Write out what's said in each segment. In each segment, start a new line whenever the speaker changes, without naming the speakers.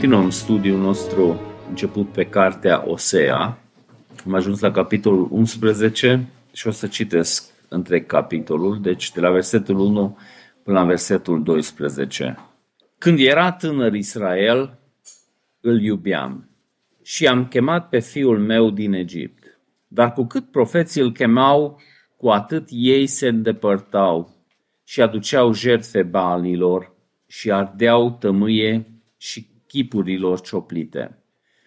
Continuăm studiul nostru început pe cartea Osea. Am ajuns la capitolul 11 și o să citesc între capitolul, deci de la versetul 1 până la versetul 12. Când era tânăr Israel, îl iubeam și am chemat pe fiul meu din Egipt. Dar cu cât profeții îl chemau, cu atât ei se îndepărtau și aduceau jertfe balilor și ardeau tămâie și chipurilor cioplite.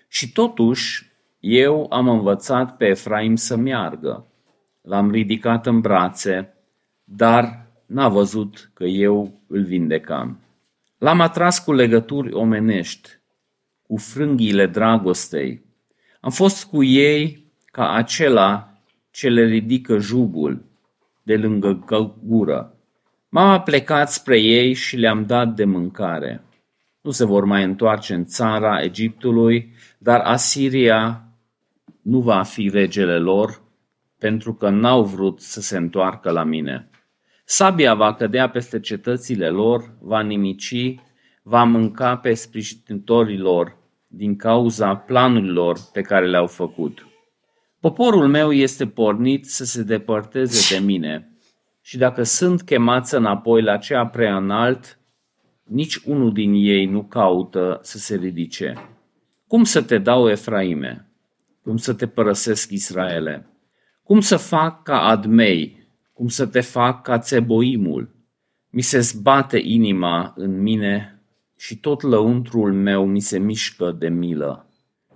Și totuși, eu am învățat pe Efraim să meargă. L-am ridicat în brațe, dar n-a văzut că eu îl vindecam. L-am atras cu legături omenești, cu frânghiile dragostei. Am fost cu ei ca acela ce le ridică jugul de lângă gură. M-am aplecat spre ei și le-am dat de mâncare. Nu se vor mai întoarce în țara Egiptului, dar Asiria nu va fi regele lor, pentru că n-au vrut să se întoarcă la mine. Sabia va cădea peste cetățile lor, va nimici, va mânca pe sprijinitorii lor din cauza planurilor pe care le-au făcut. Poporul meu este pornit să se depărteze de mine și dacă sunt chemați înapoi la cea prea înalt, nici unul din ei nu caută să se ridice. Cum să te dau, Efraime? Cum să te părăsesc, Israele? Cum să fac ca Admei? Cum să te fac ca Țeboimul? Mi se zbate inima în mine și tot lăuntrul meu mi se mișcă de milă.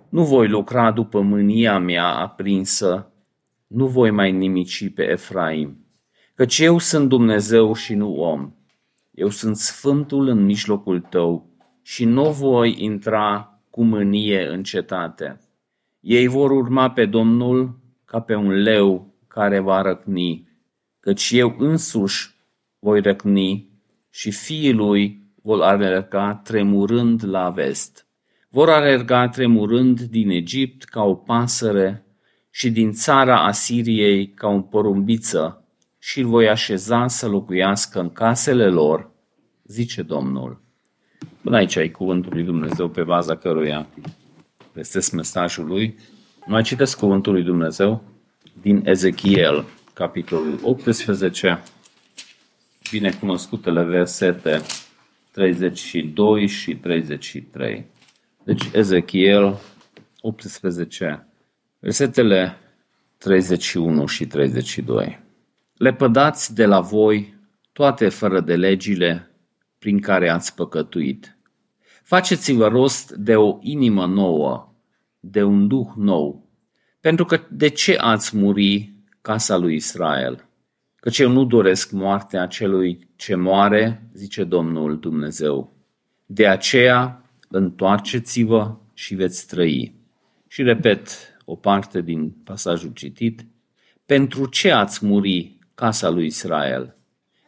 Nu voi lucra după mânia mea aprinsă, nu voi mai nimici pe Efraim, căci eu sunt Dumnezeu și nu om eu sunt Sfântul în mijlocul tău și nu voi intra cu mânie în cetate. Ei vor urma pe Domnul ca pe un leu care va răcni, căci eu însuși voi răcni și fiii lui vor alerga tremurând la vest. Vor alerga tremurând din Egipt ca o pasăre și din țara Asiriei ca un porumbiță și îl voi așeza să locuiască în casele lor, zice Domnul. Până aici ai cuvântul lui Dumnezeu pe baza căruia găsesc mesajul lui. Mai citesc cuvântul lui Dumnezeu din Ezechiel, capitolul 18, binecunoscutele versete 32 și 33. Deci Ezechiel 18, versetele 31 și 32. Lepădați de la voi toate fără de legile prin care ați păcătuit. Faceți-vă rost de o inimă nouă, de un duh nou, pentru că de ce ați muri casa lui Israel? Căci eu nu doresc moartea celui ce moare, zice Domnul Dumnezeu. De aceea, întoarceți-vă și veți trăi. Și repet o parte din pasajul citit. Pentru ce ați muri casa lui Israel.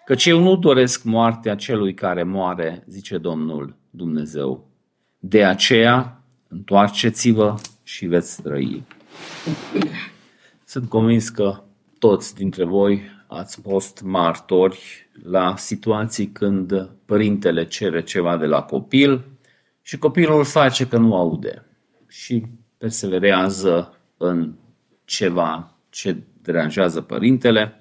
Căci eu nu doresc moartea celui care moare, zice Domnul Dumnezeu. De aceea, întoarceți-vă și veți trăi. Sunt convins că toți dintre voi ați fost martori la situații când părintele cere ceva de la copil și copilul face că nu aude și perseverează în ceva ce deranjează părintele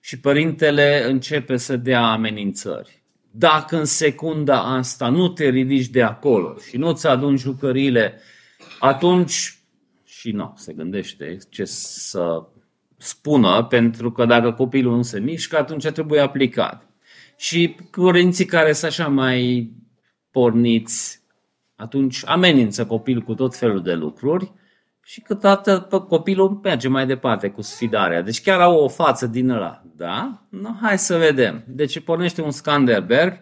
și părintele începe să dea amenințări. Dacă în secunda asta nu te ridici de acolo și nu-ți adun jucările, atunci și nu, se gândește ce să spună, pentru că dacă copilul nu se mișcă, atunci trebuie aplicat. Și părinții care sunt așa mai porniți, atunci amenință copilul cu tot felul de lucruri și câteodată copilul merge mai departe cu sfidarea. Deci chiar au o față din ăla. Da? No, hai să vedem. Deci pornește un Skanderberg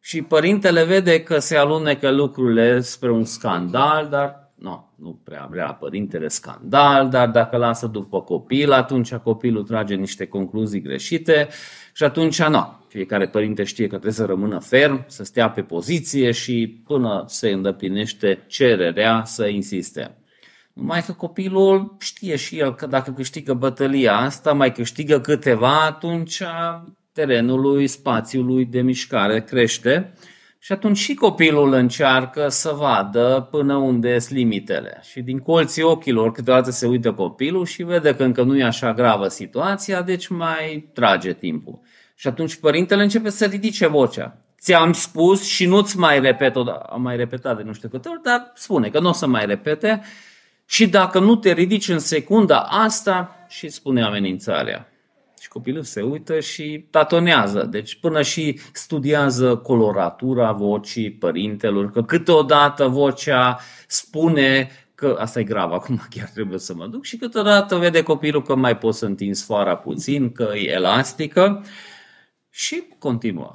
și părintele vede că se alunecă lucrurile spre un scandal, dar nu, nu prea vrea părintele scandal, dar dacă lasă după copil, atunci copilul trage niște concluzii greșite și atunci nu. Fiecare părinte știe că trebuie să rămână ferm, să stea pe poziție și până se îndeplinește cererea să insiste. Numai că copilul știe și el că dacă câștigă bătălia asta, mai câștigă câteva, atunci terenului, spațiului de mișcare crește, Și atunci și copilul încearcă să vadă până unde sunt limitele. Și din colții ochilor câteodată se uită copilul și vede că încă nu e așa gravă situația, deci mai trage timpul. Și atunci părintele începe să ridice vocea. Ți-am spus și nu-ți mai repet, am mai repetat de nu știu câte ori, dar spune că nu o să mai repete. Și dacă nu te ridici în secunda asta, și spune amenințarea. Și copilul se uită și tatonează. Deci până și studiază coloratura vocii părintelor, că câteodată vocea spune că asta e grav, acum chiar trebuie să mă duc și câteodată vede copilul că mai pot să întind sfoara puțin, că e elastică și continuă.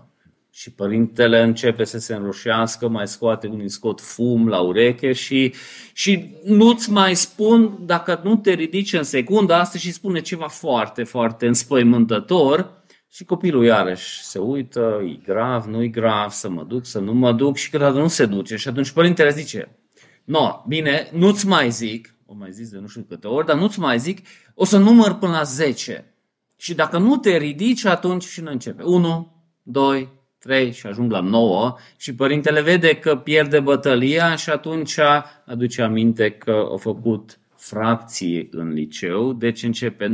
Și părintele începe să se înroșească, mai scoate unii scot fum la ureche și, și nu-ți mai spun, dacă nu te ridici în secunda asta și spune ceva foarte, foarte înspăimântător, și copilul iarăși se uită, e grav, nu e grav, să mă duc, să nu mă duc și câteodată nu se duce. Și atunci părintele zice, no, bine, nu-ți mai zic, o mai zis de nu știu câte ori, dar nu-ți mai zic, o să număr până la 10. Și dacă nu te ridici, atunci și nu începe. 1, 2, 3 și ajung la 9 și părintele vede că pierde bătălia și atunci aduce aminte că a făcut fracții în liceu, deci începe 9,1,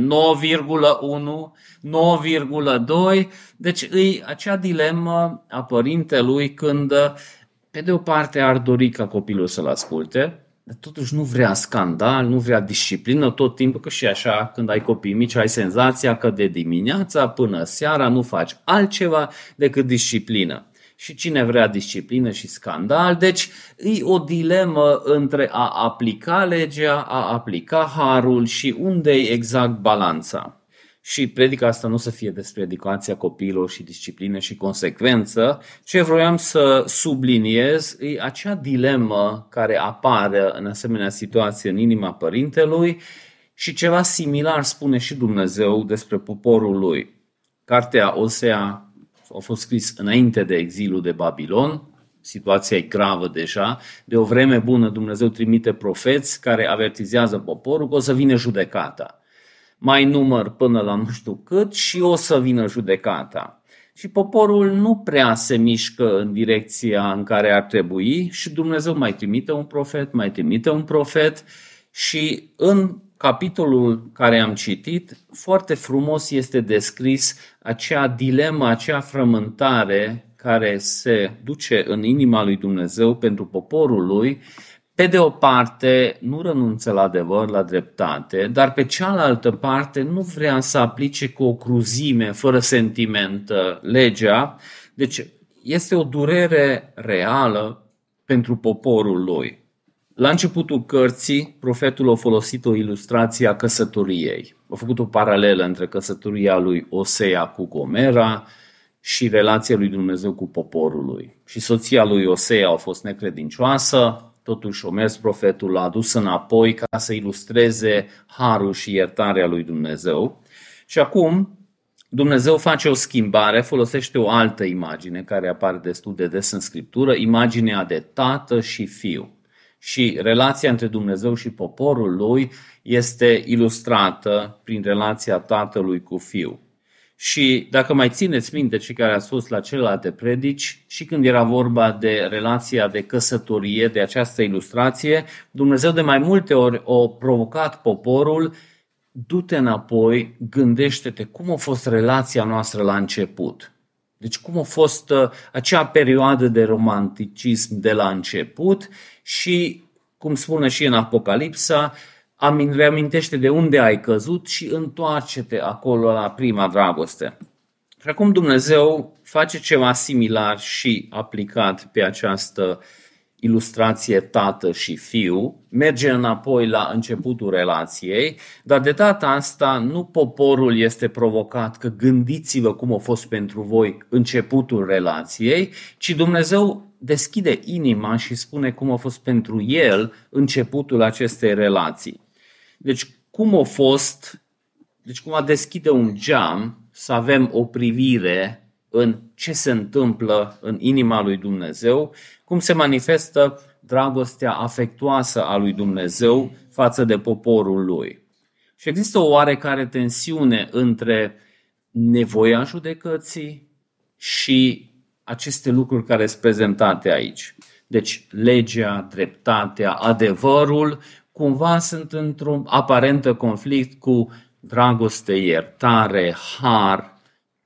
9,2, deci e acea dilemă a părintelui când pe de o parte ar dori ca copilul să-l asculte, dar totuși nu vrea scandal, nu vrea disciplină tot timpul, că și așa când ai copii mici ai senzația că de dimineața până seara nu faci altceva decât disciplină. Și cine vrea disciplină și scandal, deci e o dilemă între a aplica legea, a aplica harul și unde e exact balanța. Și predica asta nu să fie despre educația copiilor și disciplină și consecvență. Ce vroiam să subliniez e acea dilemă care apare în asemenea situație în inima părintelui și ceva similar spune și Dumnezeu despre poporul lui. Cartea Osea a fost scris înainte de exilul de Babilon, situația e gravă deja, de o vreme bună Dumnezeu trimite profeți care avertizează poporul că o să vină judecata mai număr până la nu știu cât și o să vină judecata. Și poporul nu prea se mișcă în direcția în care ar trebui și Dumnezeu mai trimite un profet, mai trimite un profet și în capitolul care am citit, foarte frumos este descris acea dilemă, acea frământare care se duce în inima lui Dumnezeu pentru poporul lui pe de o parte, nu renunță la adevăr, la dreptate, dar pe cealaltă parte nu vrea să aplice cu o cruzime, fără sentiment, uh, legea. Deci este o durere reală pentru poporul lui. La începutul cărții, profetul a folosit o ilustrație a căsătoriei. A făcut o paralelă între căsătoria lui Osea cu Gomera și relația lui Dumnezeu cu poporul lui. Și soția lui Osea a fost necredincioasă, Totuși, o mers profetul, l-a adus înapoi ca să ilustreze harul și iertarea lui Dumnezeu. Și acum, Dumnezeu face o schimbare, folosește o altă imagine care apare destul de des în Scriptură, imaginea de tată și fiu. Și relația între Dumnezeu și poporul lui este ilustrată prin relația tatălui cu fiul. Și dacă mai țineți minte cei care ați fost la celelalte predici, și când era vorba de relația de căsătorie, de această ilustrație, Dumnezeu de mai multe ori a provocat poporul, du-te înapoi, gândește-te cum a fost relația noastră la început. Deci cum a fost uh, acea perioadă de romanticism de la început și, cum spune și în Apocalipsa, reamintește de unde ai căzut și întoarce-te acolo la prima dragoste. Și acum Dumnezeu face ceva similar și aplicat pe această ilustrație tată și fiu, merge înapoi la începutul relației, dar de data asta nu poporul este provocat că gândiți-vă cum a fost pentru voi începutul relației, ci Dumnezeu deschide inima și spune cum a fost pentru el începutul acestei relații. Deci cum a fost, deci cum a deschide un geam să avem o privire în ce se întâmplă în inima lui Dumnezeu, cum se manifestă dragostea afectuoasă a lui Dumnezeu față de poporul lui. Și există o oarecare tensiune între nevoia judecății și aceste lucruri care sunt prezentate aici. Deci legea, dreptatea, adevărul, cumva sunt într-un aparent conflict cu dragoste, iertare, har,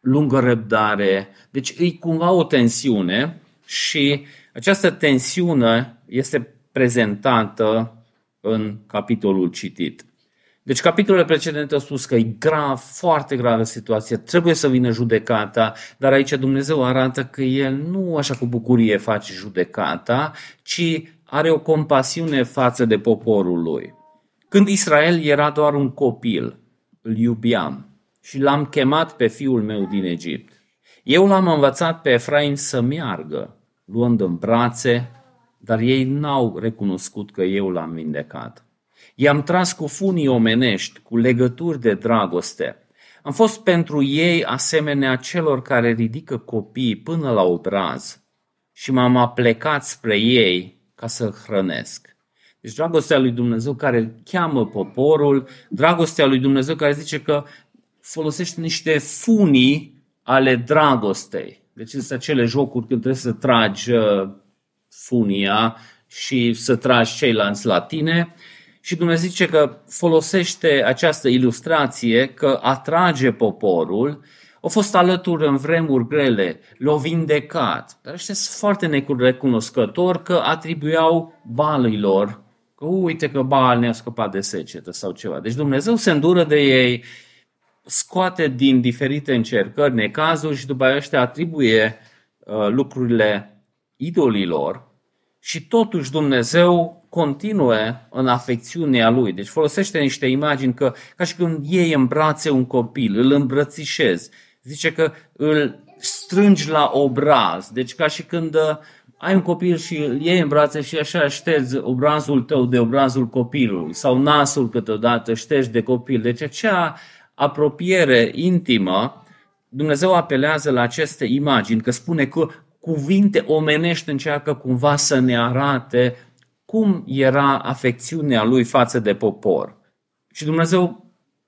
lungă răbdare. Deci e cumva o tensiune și această tensiune este prezentată în capitolul citit. Deci capitolul precedent a spus că e grav, foarte gravă situația, trebuie să vină judecata, dar aici Dumnezeu arată că El nu așa cu bucurie face judecata, ci are o compasiune față de poporul lui. Când Israel era doar un copil, îl iubiam și l-am chemat pe fiul meu din Egipt. Eu l-am învățat pe Efraim să meargă, luând în brațe, dar ei n-au recunoscut că eu l-am vindecat. I-am tras cu funii omenești, cu legături de dragoste. Am fost pentru ei asemenea celor care ridică copiii până la obraz și m-am aplecat spre ei ca să hrănesc. Deci dragostea lui Dumnezeu care cheamă poporul, dragostea lui Dumnezeu care zice că folosește niște funii ale dragostei. Deci sunt acele jocuri când trebuie să tragi uh, funia și să tragi ceilalți la tine. Și Dumnezeu zice că folosește această ilustrație că atrage poporul, au fost alături în vremuri grele, l-au vindecat. Dar ăștia sunt foarte necunoscători că atribuiau balilor, că uite că bal ne-a scăpat de secetă sau ceva. Deci Dumnezeu se îndură de ei, scoate din diferite încercări, necazuri și după aceea atribuie uh, lucrurile idolilor și totuși Dumnezeu continue în afecțiunea lui. Deci folosește niște imagini că, ca și când iei în brațe un copil, îl îmbrățișezi. Zice că îl strângi la obraz. Deci ca și când uh, ai un copil și îl iei în brațe și așa ștergi obrazul tău de obrazul copilului sau nasul câteodată ștergi de copil. Deci acea apropiere intimă, Dumnezeu apelează la aceste imagini, că spune că cuvinte omenești încearcă cumva să ne arate cum era afecțiunea lui față de popor. Și Dumnezeu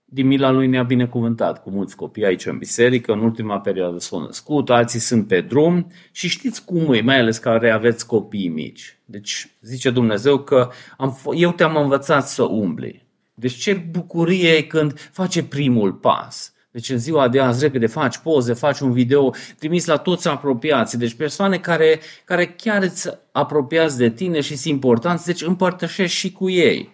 din mila lui ne-a binecuvântat cu mulți copii aici în biserică, în ultima perioadă s-au născut, alții sunt pe drum și știți cum e, mai ales care aveți copii mici. Deci zice Dumnezeu că am, eu te-am învățat să umbli. Deci ce bucurie e când face primul pas. Deci în ziua de azi repede faci poze, faci un video trimis la toți apropiații. Deci persoane care, care chiar îți apropiați de tine și sunt importanți, deci împărtășești și cu ei.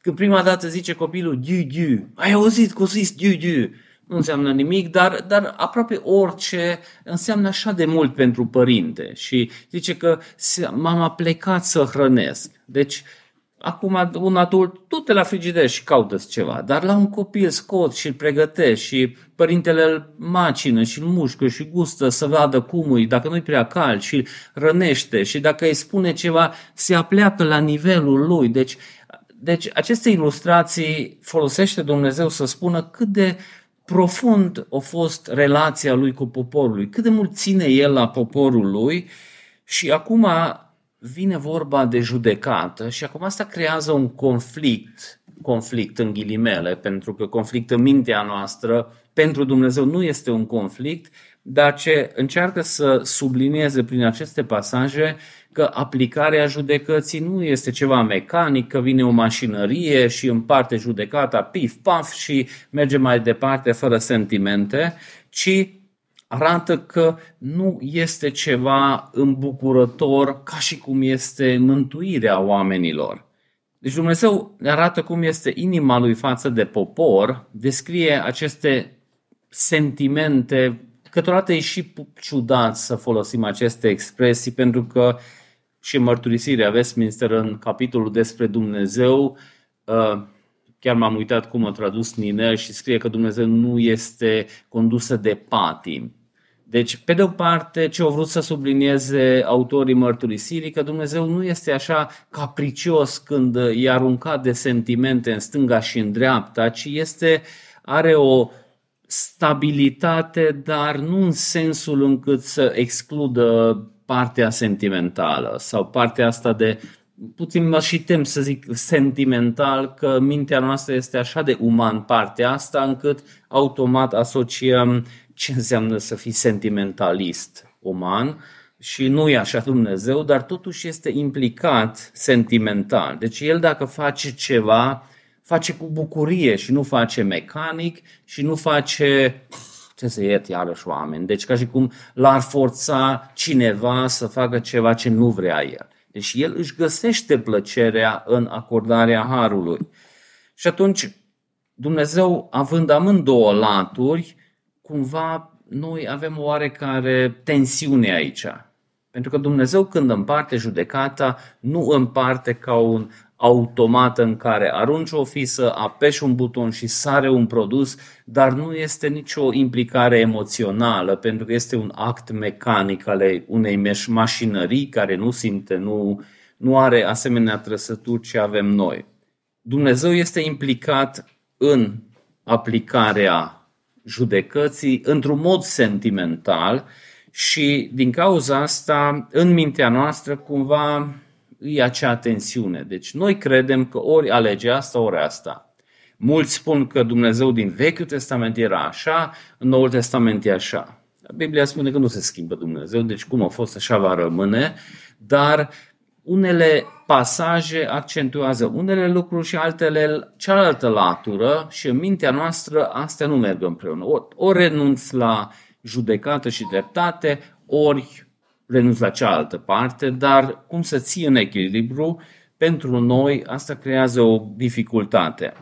Când prima dată zice copilul du du, ai auzit că zis du du, nu înseamnă nimic, dar, dar aproape orice înseamnă așa de mult pentru părinte. Și zice că m-am plecat să hrănesc. Deci Acum un adult, tu te la frigider și caută ceva, dar la un copil scot și îl pregătești și părintele îl macină și îl mușcă și gustă să vadă cum e, dacă nu-i prea cald și îl rănește și dacă îi spune ceva, se apleacă la nivelul lui. Deci, deci aceste ilustrații folosește Dumnezeu să spună cât de profund a fost relația lui cu poporul lui, cât de mult ține el la poporul lui. Și acum vine vorba de judecată și acum asta creează un conflict, conflict în ghilimele, pentru că conflict în mintea noastră pentru Dumnezeu nu este un conflict, dar ce încearcă să sublinieze prin aceste pasaje că aplicarea judecății nu este ceva mecanic, că vine o mașinărie și împarte judecata pif-paf și merge mai departe fără sentimente, ci arată că nu este ceva îmbucurător ca și cum este mântuirea oamenilor. Deci Dumnezeu ne arată cum este inima lui față de popor, descrie aceste sentimente, câteodată e și ciudat să folosim aceste expresii, pentru că și mărturisirea Westminster în capitolul despre Dumnezeu, uh, chiar m-am uitat cum a tradus Ninel și scrie că Dumnezeu nu este condusă de patim. Deci, pe de o parte, ce au vrut să sublinieze autorii mărturisirii, că Dumnezeu nu este așa capricios când i-a aruncat de sentimente în stânga și în dreapta, ci este, are o stabilitate, dar nu în sensul încât să excludă partea sentimentală sau partea asta de puțin mă și tem să zic sentimental, că mintea noastră este așa de uman partea asta, încât automat asociem ce înseamnă să fii sentimentalist uman și nu e așa Dumnezeu, dar totuși este implicat sentimental. Deci el dacă face ceva, face cu bucurie și nu face mecanic și nu face ce să iert iarăși oameni. Deci ca și cum l-ar forța cineva să facă ceva ce nu vrea el. Deci el își găsește plăcerea în acordarea harului. Și atunci Dumnezeu, având amândouă laturi, cumva noi avem o oarecare tensiune aici. Pentru că Dumnezeu când împarte judecata, nu împarte ca un automat în care arunci o fisă, apeși un buton și sare un produs, dar nu este nicio implicare emoțională, pentru că este un act mecanic ale unei mașinării care nu simte, nu, nu are asemenea trăsături ce avem noi. Dumnezeu este implicat în aplicarea judecății într-un mod sentimental și din cauza asta în mintea noastră cumva e acea tensiune. Deci noi credem că ori alege asta, ori asta. Mulți spun că Dumnezeu din Vechiul Testament era așa, în Noul Testament e așa. Biblia spune că nu se schimbă Dumnezeu, deci cum a fost așa va rămâne, dar unele pasaje accentuează unele lucruri și altele cealaltă latură și în mintea noastră astea nu merg împreună. Ori, ori renunț la judecată și dreptate, ori renunț la cealaltă parte, dar cum să ții în echilibru, pentru noi asta creează o dificultate.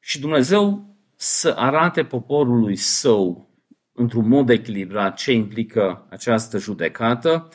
Și Dumnezeu să arate poporului său într-un mod echilibrat ce implică această judecată,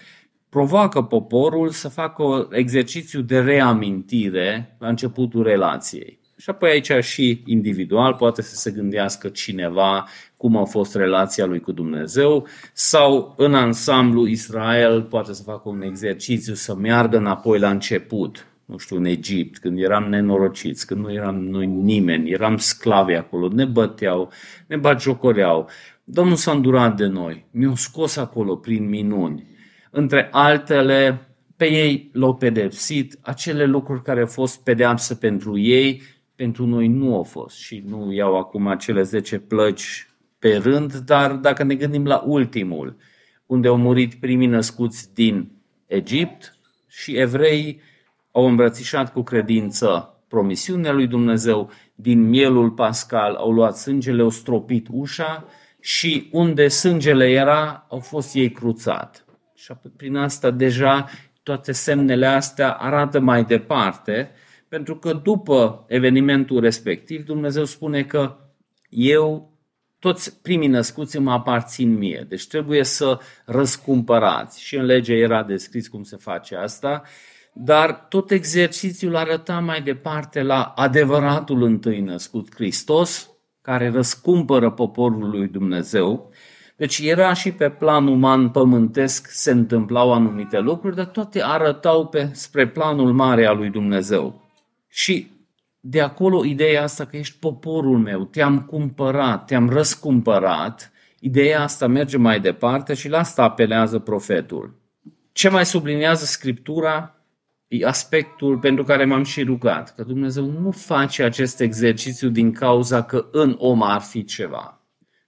provoacă poporul să facă un exercițiu de reamintire la începutul relației. Și apoi aici și individual poate să se gândească cineva cum a fost relația lui cu Dumnezeu sau în ansamblu Israel poate să facă un exercițiu să meargă înapoi la început, nu știu, în Egipt, când eram nenorociți, când nu eram noi nimeni, eram sclavi acolo, ne băteau, ne bagiocoreau. Domnul s-a îndurat de noi, mi-a scos acolo prin minuni. Între altele, pe ei l-au pedepsit, acele lucruri care au fost pedeapsă pentru ei, pentru noi nu au fost și nu iau acum cele 10 plăci pe rând, dar dacă ne gândim la ultimul, unde au murit primii născuți din Egipt și evrei au îmbrățișat cu credință promisiunea lui Dumnezeu, din mielul pascal au luat sângele, au stropit ușa și unde sângele era, au fost ei cruțat. Și prin asta deja toate semnele astea arată mai departe, pentru că după evenimentul respectiv Dumnezeu spune că eu toți primii născuți mă aparțin mie, deci trebuie să răscumpărați. Și în lege era descris cum se face asta, dar tot exercițiul arăta mai departe la adevăratul întâi născut Hristos, care răscumpără poporul lui Dumnezeu. Deci era și pe plan uman pământesc se întâmplau anumite lucruri, dar toate arătau pe, spre planul mare al lui Dumnezeu. Și de acolo ideea asta că ești poporul meu, te-am cumpărat, te-am răscumpărat, ideea asta merge mai departe și la asta apelează profetul. Ce mai sublinează Scriptura e aspectul pentru care m-am și rugat, că Dumnezeu nu face acest exercițiu din cauza că în om ar fi ceva.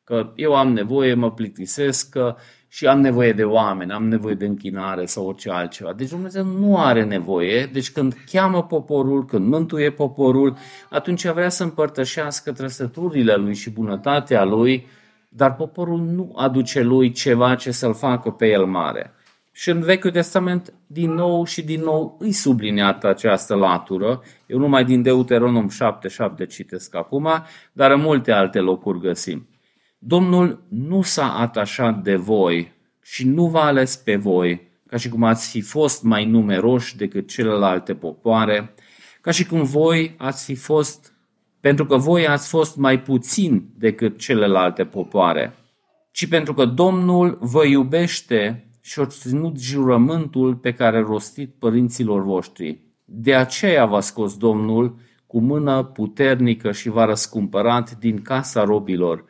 Că eu am nevoie, mă plictisesc, că și am nevoie de oameni, am nevoie de închinare sau orice altceva. Deci Dumnezeu nu are nevoie, deci când cheamă poporul, când mântuie poporul, atunci vrea să împărtășească trăsăturile lui și bunătatea lui, dar poporul nu aduce lui ceva ce să-l facă pe el mare. Și în Vechiul Testament, din nou și din nou, îi subliniată această latură. Eu numai din Deuteronom 7, 7 citesc acum, dar în multe alte locuri găsim. Domnul nu s-a atașat de voi și nu v-a ales pe voi, ca și cum ați fi fost mai numeroși decât celelalte popoare, ca și cum voi ați fi fost, pentru că voi ați fost mai puțin decât celelalte popoare, ci pentru că Domnul vă iubește și a ținut jurământul pe care rostit părinților voștri. De aceea v-a scos Domnul cu mână puternică și v-a răscumpărat din casa robilor,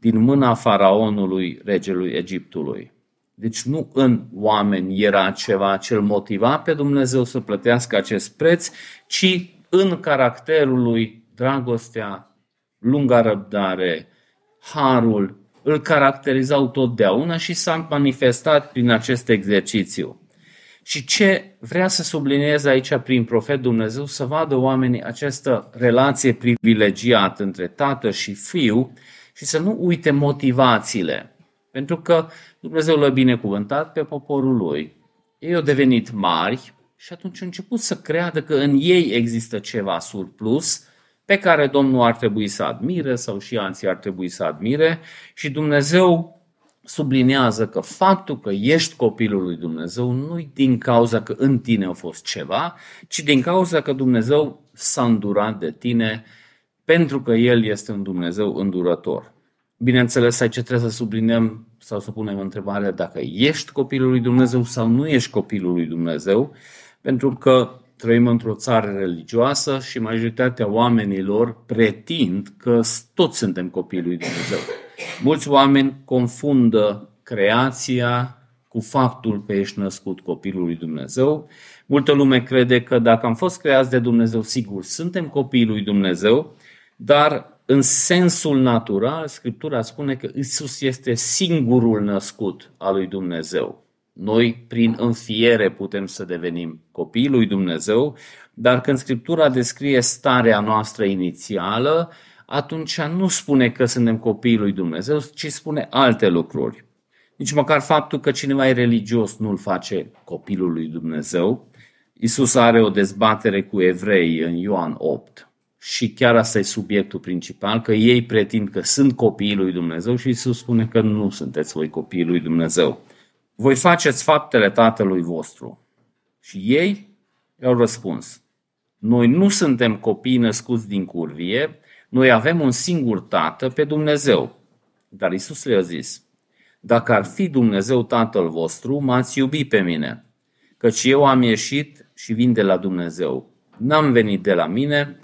din mâna faraonului, regelui Egiptului. Deci nu în oameni era ceva ce îl motiva pe Dumnezeu să plătească acest preț, ci în caracterul lui dragostea, lunga răbdare, harul, îl caracterizau totdeauna și s-a manifestat prin acest exercițiu. Și ce vrea să subliniez aici prin profet Dumnezeu, să vadă oamenii această relație privilegiată între tată și fiu și să nu uite motivațiile. Pentru că Dumnezeu l-a binecuvântat pe poporul lui. Ei au devenit mari și atunci au început să creadă că în ei există ceva surplus pe care Domnul ar trebui să admire sau și alții ar trebui să admire și Dumnezeu sublinează că faptul că ești copilul lui Dumnezeu nu-i din cauza că în tine a fost ceva, ci din cauza că Dumnezeu s-a îndurat de tine pentru că El este un Dumnezeu îndurător. Bineînțeles, aici trebuie să subliniem sau să punem întrebarea dacă ești copilul lui Dumnezeu sau nu ești copilul lui Dumnezeu, pentru că trăim într-o țară religioasă și majoritatea oamenilor pretind că toți suntem copiii lui Dumnezeu. Mulți oameni confundă creația cu faptul că ești născut copilul lui Dumnezeu. Multă lume crede că dacă am fost creați de Dumnezeu, sigur, suntem copiii lui Dumnezeu, dar în sensul natural, Scriptura spune că Isus este singurul născut al lui Dumnezeu. Noi, prin înfiere, putem să devenim copiii lui Dumnezeu, dar când Scriptura descrie starea noastră inițială, atunci nu spune că suntem copiii lui Dumnezeu, ci spune alte lucruri. Nici măcar faptul că cineva e religios nu-l face copilul lui Dumnezeu. Isus are o dezbatere cu evrei în Ioan 8 și chiar asta e subiectul principal, că ei pretind că sunt copiii lui Dumnezeu și Isus spune că nu sunteți voi copiii lui Dumnezeu. Voi faceți faptele tatălui vostru. Și ei au răspuns. Noi nu suntem copii născuți din curvie, noi avem un singur tată pe Dumnezeu. Dar Isus le-a zis, dacă ar fi Dumnezeu tatăl vostru, m-ați iubi pe mine, căci eu am ieșit și vin de la Dumnezeu. N-am venit de la mine,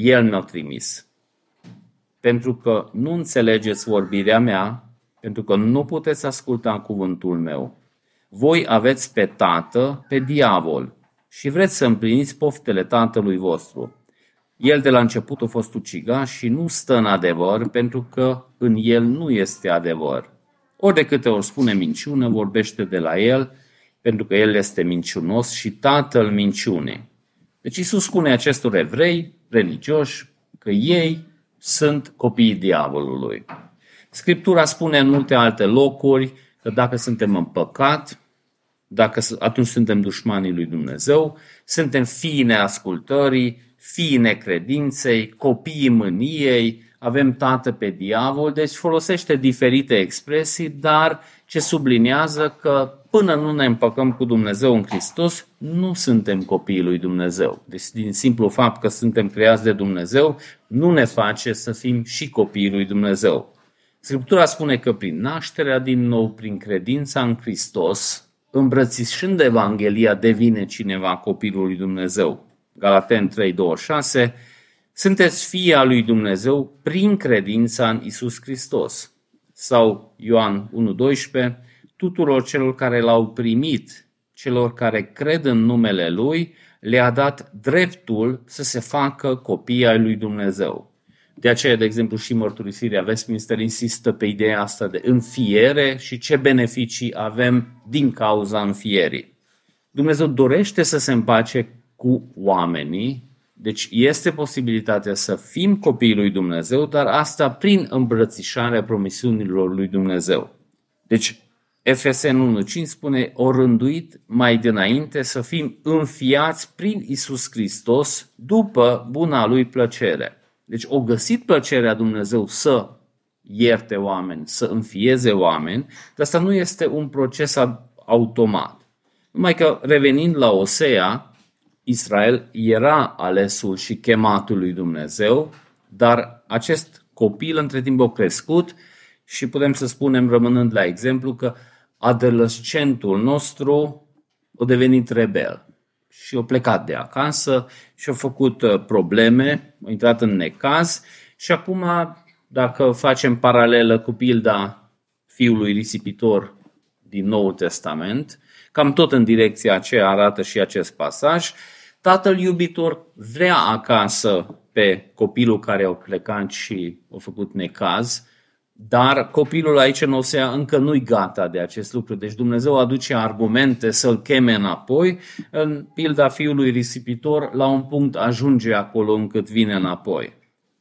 El mi-a trimis. Pentru că nu înțelegeți vorbirea mea, pentru că nu puteți asculta cuvântul meu. Voi aveți pe tată, pe diavol, și vreți să împliniți poftele tatălui vostru. El de la început a fost ucigaș și nu stă în adevăr, pentru că în el nu este adevăr. Ori de câte ori spune minciună, vorbește de la el, pentru că el este minciunos și tatăl minciunii. Deci Isus spune acestor evrei religioși că ei sunt copiii diavolului. Scriptura spune în multe alte locuri că dacă suntem în păcat, dacă atunci suntem dușmanii lui Dumnezeu, suntem fii neascultării, fii necredinței, copiii mâniei, avem tată pe diavol, deci folosește diferite expresii, dar ce subliniază că până nu ne împăcăm cu Dumnezeu în Hristos, nu suntem copiii lui Dumnezeu. Deci din simplu fapt că suntem creați de Dumnezeu, nu ne face să fim și copiii lui Dumnezeu. Scriptura spune că prin nașterea din nou, prin credința în Hristos, îmbrățișând Evanghelia, devine cineva copilul lui Dumnezeu. Galaten 3:26, sunteți fii al lui Dumnezeu prin credința în Isus Hristos. Sau Ioan 1:12, tuturor celor care l-au primit, celor care cred în numele Lui, le-a dat dreptul să se facă copii ai lui Dumnezeu. De aceea, de exemplu, și mărturisirea Westminster insistă pe ideea asta de înfiere și ce beneficii avem din cauza înfierii. Dumnezeu dorește să se împace cu oamenii, deci este posibilitatea să fim copiii lui Dumnezeu, dar asta prin îmbrățișarea promisiunilor lui Dumnezeu. Deci, Efesen 1.5 spune, o rânduit mai dinainte să fim înfiați prin Isus Hristos după buna lui plăcere. Deci o găsit plăcerea Dumnezeu să ierte oameni, să înfieze oameni, dar asta nu este un proces automat. Numai că revenind la Osea, Israel era alesul și chematul lui Dumnezeu, dar acest copil între timp a crescut și putem să spunem, rămânând la exemplu, că adolescentul nostru a devenit rebel și a plecat de acasă și a făcut uh, probleme, a intrat în necaz și acum, dacă facem paralelă cu pilda fiului risipitor din Noul Testament, cam tot în direcția aceea arată și acest pasaj, tatăl iubitor vrea acasă pe copilul care a plecat și a făcut necaz, dar copilul aici în Osea încă nu-i gata de acest lucru. Deci Dumnezeu aduce argumente să-l cheme înapoi. În pilda fiului risipitor, la un punct ajunge acolo încât vine înapoi.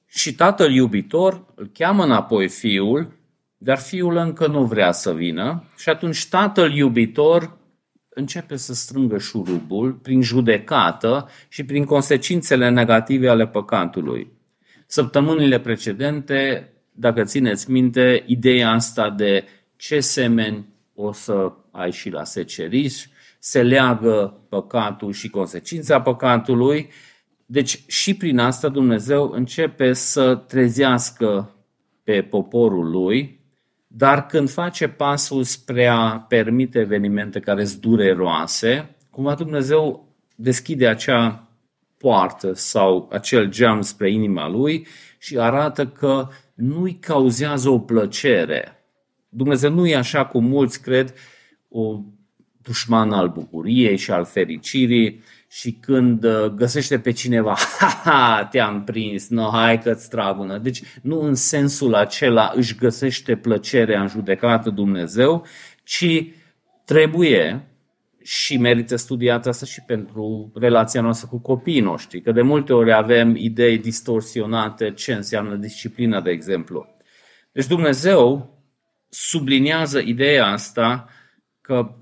Și tatăl iubitor îl cheamă înapoi fiul, dar fiul încă nu vrea să vină și atunci tatăl iubitor începe să strângă șurubul prin judecată și prin consecințele negative ale păcatului. Săptămânile precedente dacă țineți minte, ideea asta de ce semeni o să ai și la seceriș, se leagă păcatul și consecința păcatului. Deci și prin asta Dumnezeu începe să trezească pe poporul lui, dar când face pasul spre a permite evenimente care sunt dureroase, cumva Dumnezeu deschide acea poartă sau acel geam spre inima lui și arată că nu-i cauzează o plăcere. Dumnezeu nu e așa cum mulți cred, o dușman al bucuriei și al fericirii și când uh, găsește pe cineva, ha, ha, te-am prins, no, hai că-ți trag Deci nu în sensul acela își găsește plăcerea în judecată Dumnezeu, ci trebuie și merită studiat asta și pentru relația noastră cu copiii noștri, că de multe ori avem idei distorsionate ce înseamnă disciplina, de exemplu. Deci Dumnezeu subliniază ideea asta că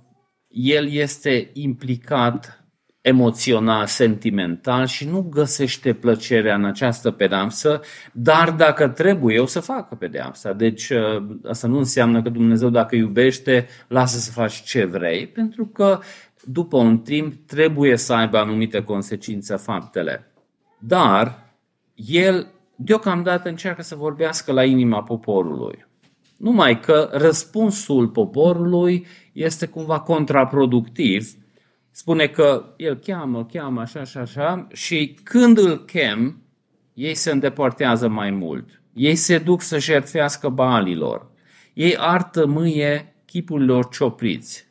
El este implicat emoțional, sentimental și nu găsește plăcerea în această pedeapsă, dar dacă trebuie, o să facă pedeapsa. Deci ă, asta nu înseamnă că Dumnezeu dacă iubește, lasă să faci ce vrei, pentru că după un timp trebuie să aibă anumite consecințe faptele. Dar el deocamdată încearcă să vorbească la inima poporului. Numai că răspunsul poporului este cumva contraproductiv spune că el cheamă, cheamă așa și așa și când îl chem, ei se îndepărtează mai mult. Ei se duc să jertfească balilor. Ei artă mâie chipurilor ciopriți.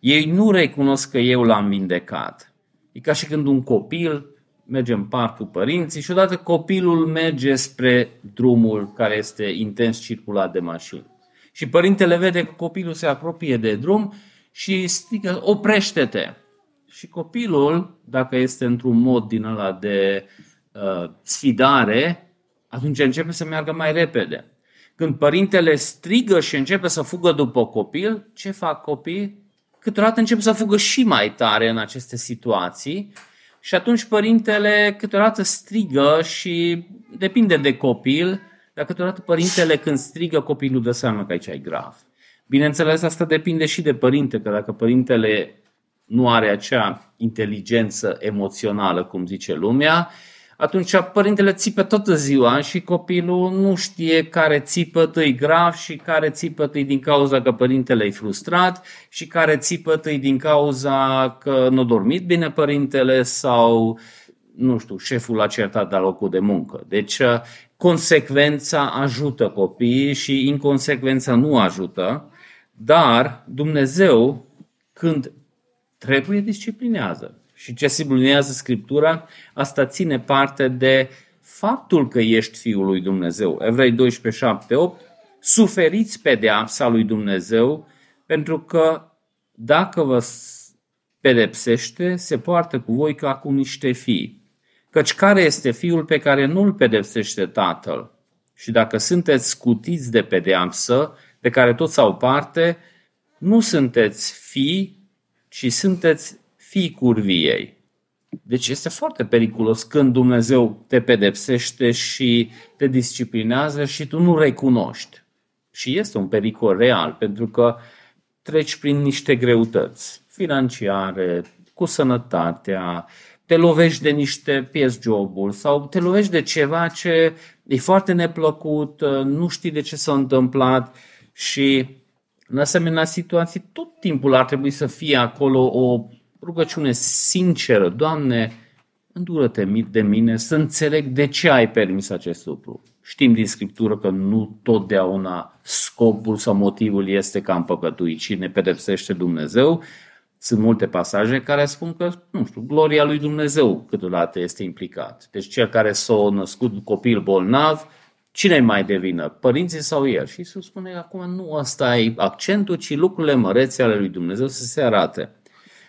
Ei nu recunosc că eu l-am vindecat. E ca și când un copil merge în parc cu părinții și odată copilul merge spre drumul care este intens circulat de mașini. Și părintele vede că copilul se apropie de drum și strigă, oprește-te! Și copilul, dacă este într-un mod din ăla de uh, sfidare, atunci începe să meargă mai repede. Când părintele strigă și începe să fugă după copil, ce fac copii? Câteodată încep să fugă și mai tare în aceste situații și atunci părintele câteodată strigă și depinde de copil, dar câteodată părintele când strigă copilul dă seama că aici e grav. Bineînțeles, asta depinde și de părinte, că dacă părintele nu are acea inteligență emoțională, cum zice lumea, atunci părintele țipă toată ziua și copilul nu știe care țipă îi grav și care țipă îi din cauza că părintele e frustrat și care țipă îi din cauza că nu a dormit bine părintele sau, nu știu, șeful a certat de la locul de muncă. Deci consecvența ajută copiii și inconsecvența nu ajută, dar Dumnezeu când trebuie disciplinează. Și ce sublinează Scriptura, asta ține parte de faptul că ești Fiul lui Dumnezeu. Evrei 12, 7, 8, suferiți pedeapsa lui Dumnezeu pentru că dacă vă pedepsește, se poartă cu voi ca cu niște fii. Căci care este fiul pe care nu-l pedepsește tatăl? Și dacă sunteți scutiți de pedeapsă, pe care toți au parte, nu sunteți fii, și sunteți fii curviei. Deci este foarte periculos când Dumnezeu te pedepsește și te disciplinează și tu nu recunoști. Și este un pericol real, pentru că treci prin niște greutăți financiare, cu sănătatea, te lovești de niște pies joburi sau te lovești de ceva ce e foarte neplăcut, nu știi de ce s-a întâmplat și în asemenea situații, tot timpul ar trebui să fie acolo o rugăciune sinceră. Doamne, îndură-te de mine să înțeleg de ce ai permis acest lucru. Știm din Scriptură că nu totdeauna scopul sau motivul este că am păcătuit și ne pedepsește Dumnezeu. Sunt multe pasaje care spun că, nu știu, gloria lui Dumnezeu câteodată este implicat. Deci cel care s-a născut copil bolnav, Cine mai devină? Părinții sau el? Și Iisus spune că acum nu ăsta e accentul, ci lucrurile mărețe ale lui Dumnezeu să se arate.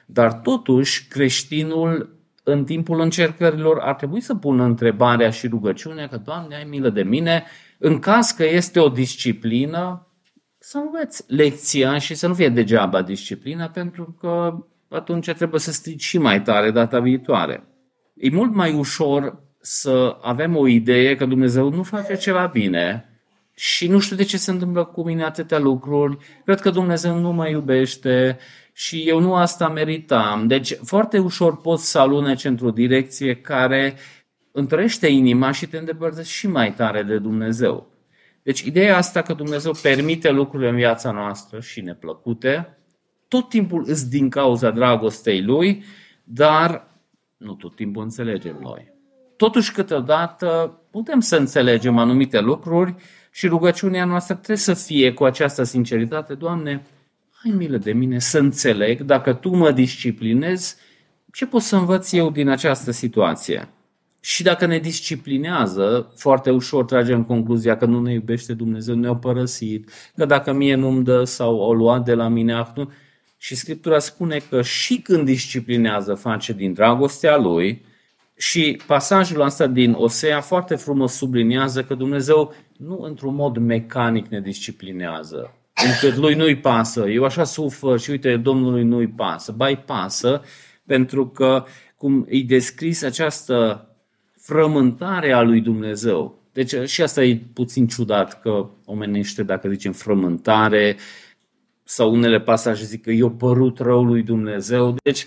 Dar totuși creștinul în timpul încercărilor ar trebui să pună întrebarea și rugăciunea că Doamne ai milă de mine, în caz că este o disciplină, să înveți lecția și să nu fie degeaba disciplina, pentru că atunci trebuie să strici și mai tare data viitoare. E mult mai ușor să avem o idee că Dumnezeu nu face ceva bine și nu știu de ce se întâmplă cu mine atâtea lucruri, cred că Dumnezeu nu mă iubește și eu nu asta meritam. Deci foarte ușor poți să aluneci într-o direcție care întărește inima și te îndepărtești și mai tare de Dumnezeu. Deci ideea asta că Dumnezeu permite lucrurile în viața noastră și neplăcute, tot timpul îți din cauza dragostei Lui, dar nu tot timpul înțelegem noi. Totuși, câteodată, putem să înțelegem anumite lucruri și rugăciunea noastră trebuie să fie cu această sinceritate, Doamne, ai milă de mine să înțeleg, dacă Tu mă disciplinezi, ce pot să învăț eu din această situație? Și dacă ne disciplinează, foarte ușor tragem concluzia că nu ne iubește Dumnezeu, ne-a părăsit, că dacă mie nu-mi dă sau o luat de la mine actul. Și Scriptura spune că și când disciplinează, face din dragostea Lui, și pasajul ăsta din Osea foarte frumos subliniază că Dumnezeu nu într-un mod mecanic ne disciplinează. Încât lui nu-i pasă, eu așa sufăr și uite, Domnului nu-i pasă. Ba, pasă, pentru că cum îi descris această frământare a lui Dumnezeu. Deci și asta e puțin ciudat că omenește, dacă zicem frământare, sau unele pasaje zic că i-a părut rău lui Dumnezeu. Deci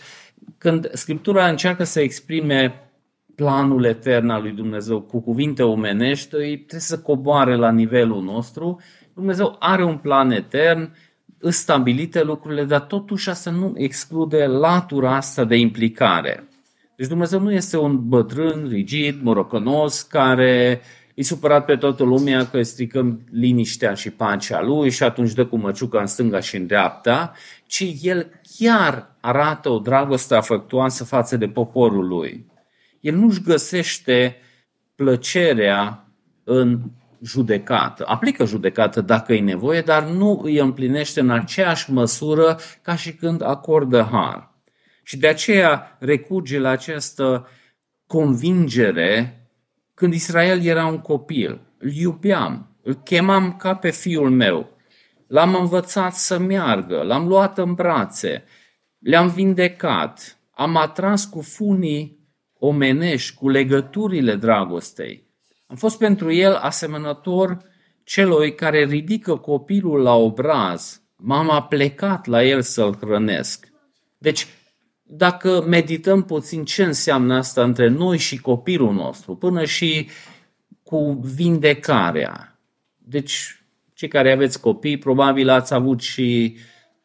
când Scriptura încearcă să exprime planul etern al lui Dumnezeu cu cuvinte omenești, trebuie să coboare la nivelul nostru. Dumnezeu are un plan etern, îți stabilite lucrurile, dar totuși asta nu exclude latura asta de implicare. Deci Dumnezeu nu este un bătrân, rigid, morocănos, care e supărat pe toată lumea că stricăm liniștea și pacea lui și atunci dă cu măciuca în stânga și în dreapta, ci el chiar arată o dragoste afectuoasă față de poporul lui el nu-și găsește plăcerea în judecată. Aplică judecată dacă e nevoie, dar nu îi împlinește în aceeași măsură ca și când acordă har. Și de aceea recurge la această convingere când Israel era un copil. Îl iubeam, îl chemam ca pe fiul meu. L-am învățat să meargă, l-am luat în brațe, le-am vindecat, am atras cu funii omenești, cu legăturile dragostei. Am fost pentru el asemănător celui care ridică copilul la obraz. M-am aplecat la el să-l hrănesc. Deci, dacă medităm puțin ce înseamnă asta între noi și copilul nostru, până și cu vindecarea. Deci, cei care aveți copii, probabil ați avut și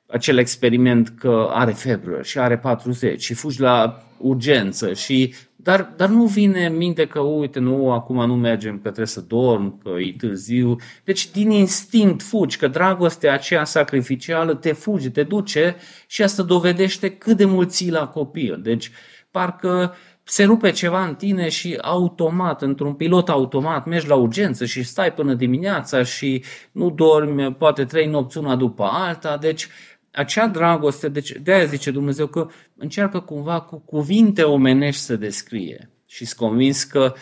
acel experiment că are febră și are 40 și fugi la urgență și dar, dar nu vine în minte că, uite, nu, acum nu mergem, că trebuie să dorm, că e târziu. Deci, din instinct fugi, că dragostea aceea sacrificială te fugi, te duce și asta dovedește cât de mult ții la copil. Deci, parcă se rupe ceva în tine și automat, într-un pilot automat, mergi la urgență și stai până dimineața și nu dormi poate trei nopți una după alta. Deci, acea dragoste, deci de aia zice Dumnezeu că încearcă cumva cu cuvinte omenești să descrie și sunt convins că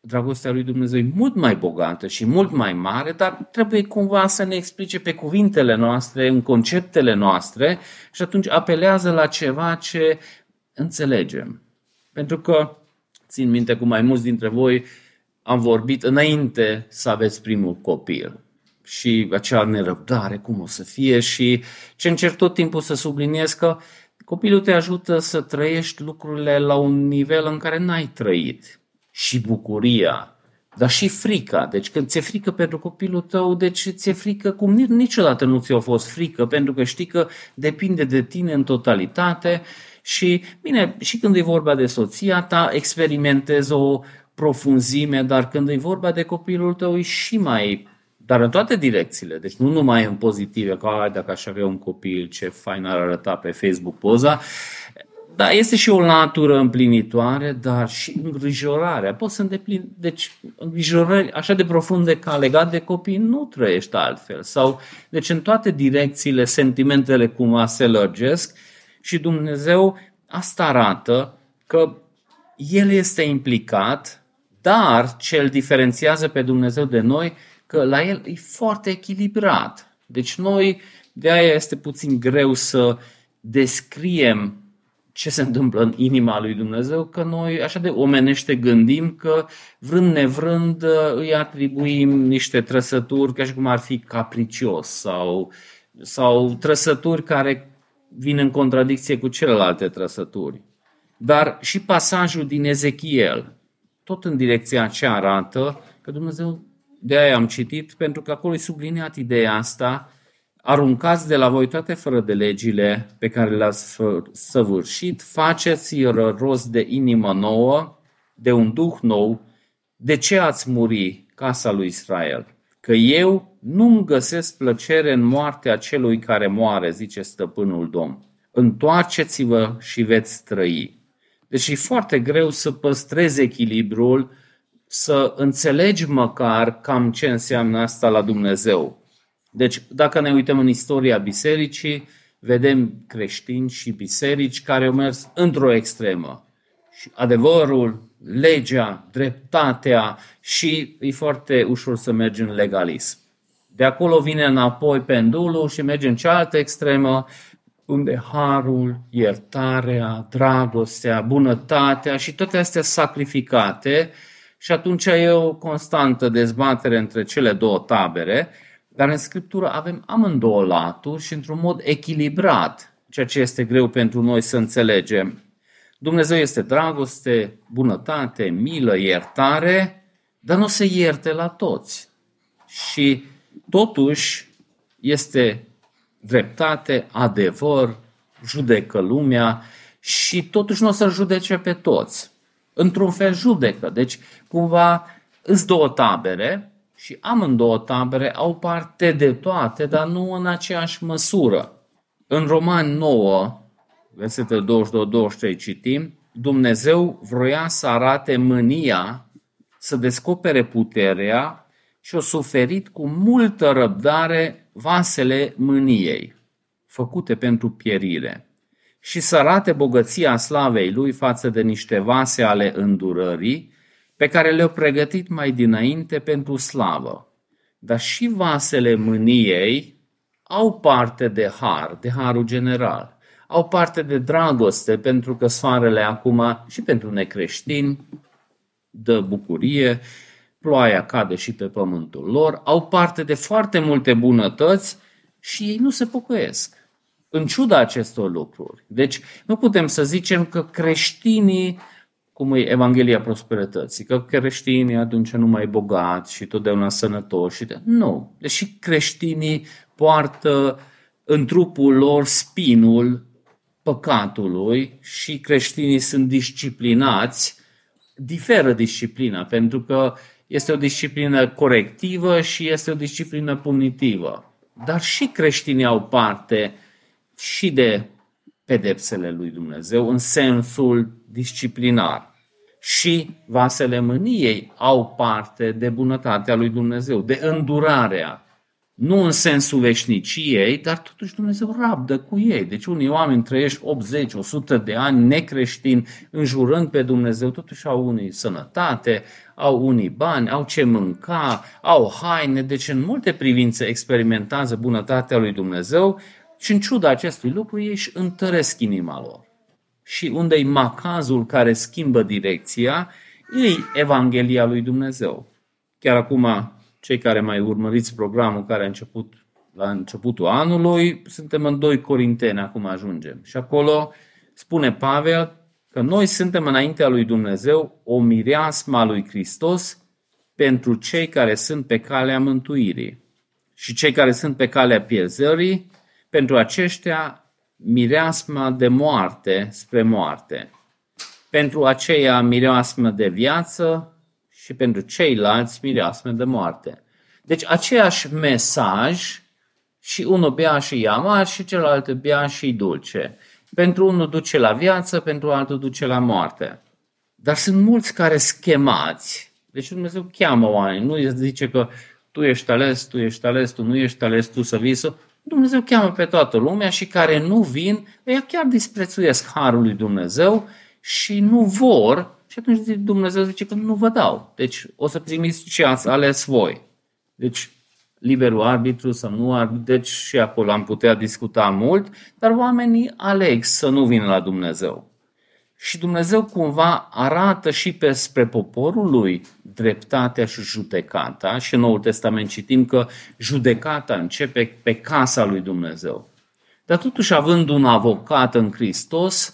dragostea lui Dumnezeu e mult mai bogată și mult mai mare, dar trebuie cumva să ne explice pe cuvintele noastre, în conceptele noastre și atunci apelează la ceva ce înțelegem. Pentru că, țin minte cu mai mulți dintre voi, am vorbit înainte să aveți primul copil și acea nerăbdare, cum o să fie și ce încerc tot timpul să subliniez că copilul te ajută să trăiești lucrurile la un nivel în care n-ai trăit. Și bucuria, dar și frica. Deci când ți-e frică pentru copilul tău, deci ți-e frică cum niciodată nu ți-a fost frică, pentru că știi că depinde de tine în totalitate și, bine, și când e vorba de soția ta, experimentezi o profunzime, dar când e vorba de copilul tău e și mai dar în toate direcțiile, deci nu numai în pozitive, că ai, dacă aș avea un copil, ce fain ar arăta pe Facebook poza, Da, este și o latură împlinitoare, dar și îngrijorarea. Poți să îndeplini. Deci, îngrijorări așa de profunde ca legat de copii nu trăiești altfel. Sau, deci, în toate direcțiile, sentimentele cumva se lărgesc și Dumnezeu asta arată că El este implicat, dar ce îl diferențiază pe Dumnezeu de noi, că la El e foarte echilibrat. Deci, noi, de aia este puțin greu să descriem ce se întâmplă în inima lui Dumnezeu, că noi așa de omenește gândim că vrând nevrând îi atribuim niște trăsături ca și cum ar fi capricios sau, sau trăsături care vin în contradicție cu celelalte trăsături. Dar și pasajul din Ezechiel, tot în direcția aceea arată că Dumnezeu, de aia am citit, pentru că acolo e subliniat ideea asta, aruncați de la voi toate fără de legile pe care le-ați săvârșit, faceți rost de inimă nouă, de un duh nou, de ce ați muri, casa lui Israel? Că eu nu-mi găsesc plăcere în moartea celui care moare, zice stăpânul Domn. Întoarceți-vă și veți trăi. Deci e foarte greu să păstrezi echilibrul, să înțelegi măcar cam ce înseamnă asta la Dumnezeu. Deci, dacă ne uităm în istoria bisericii, vedem creștini și biserici care au mers într-o extremă. Și adevărul, legea, dreptatea și e foarte ușor să mergi în legalism. De acolo vine înapoi pendulul și merge în cealaltă extremă, unde harul, iertarea, dragostea, bunătatea și toate astea sacrificate și atunci e o constantă dezbatere între cele două tabere dar în Scriptură avem amândouă laturi și într-un mod echilibrat, ceea ce este greu pentru noi să înțelegem. Dumnezeu este dragoste, bunătate, milă, iertare, dar nu se ierte la toți. Și totuși este dreptate, adevăr, judecă lumea și totuși nu o să judece pe toți. Într-un fel judecă. Deci, cumva, îți două tabere și amândouă tabere au parte de toate, dar nu în aceeași măsură. În Roman 9, versetele 22-23 citim, Dumnezeu vroia să arate mânia, să descopere puterea și o suferit cu multă răbdare vasele mâniei, făcute pentru pierire, și să arate bogăția slavei lui față de niște vase ale îndurării, pe care le-au pregătit mai dinainte pentru slavă. Dar și vasele mâniei au parte de har, de harul general. Au parte de dragoste, pentru că soarele acum și pentru necreștini dă bucurie, ploaia cade și pe pământul lor, au parte de foarte multe bunătăți și ei nu se pocăiesc. În ciuda acestor lucruri. Deci nu putem să zicem că creștinii cum e Evanghelia prosperității, că creștinii atunci nu mai bogați și totdeauna sănătoși. Nu. Deși creștinii poartă în trupul lor spinul păcatului și creștinii sunt disciplinați, diferă disciplina, pentru că este o disciplină corectivă și este o disciplină punitivă. Dar și creștinii au parte și de pedepsele lui Dumnezeu în sensul disciplinar și vasele mâniei au parte de bunătatea lui Dumnezeu, de îndurarea. Nu în sensul veșniciei, dar totuși Dumnezeu rabdă cu ei. Deci unii oameni trăiesc 80, 100 de ani necreștini, înjurând pe Dumnezeu, totuși au unii sănătate, au unii bani, au ce mânca, au haine, deci în multe privințe experimentează bunătatea lui Dumnezeu și în ciuda acestui lucru ei își întăresc inima lor și unde e macazul care schimbă direcția, e Evanghelia lui Dumnezeu. Chiar acum, cei care mai urmăriți programul care a început la începutul anului, suntem în 2 Corinteni, acum ajungem. Și acolo spune Pavel că noi suntem înaintea lui Dumnezeu o mireasmă a lui Hristos pentru cei care sunt pe calea mântuirii. Și cei care sunt pe calea pierzării, pentru aceștia mireasma de moarte spre moarte. Pentru aceea mireasmă de viață și pentru ceilalți mireasmă de moarte. Deci aceeași mesaj și unul bea și e amar și celălalt bea și dulce. Pentru unul duce la viață, pentru altul duce la moarte. Dar sunt mulți care schemați. Deci Dumnezeu cheamă oameni, nu zice că tu ești ales, tu ești ales, tu nu ești ales, tu să vii să... Dumnezeu cheamă pe toată lumea și care nu vin, ei chiar disprețuiesc harul lui Dumnezeu și nu vor și atunci Dumnezeu zice că nu vă dau. Deci o să primiți ce ați ales voi. Deci liberul arbitru sau nu arbitru, deci și acolo am putea discuta mult, dar oamenii aleg să nu vină la Dumnezeu. Și Dumnezeu cumva arată și pe spre poporul lui dreptatea și judecata. Și în Noul Testament citim că judecata începe pe casa lui Dumnezeu. Dar totuși, având un avocat în Hristos,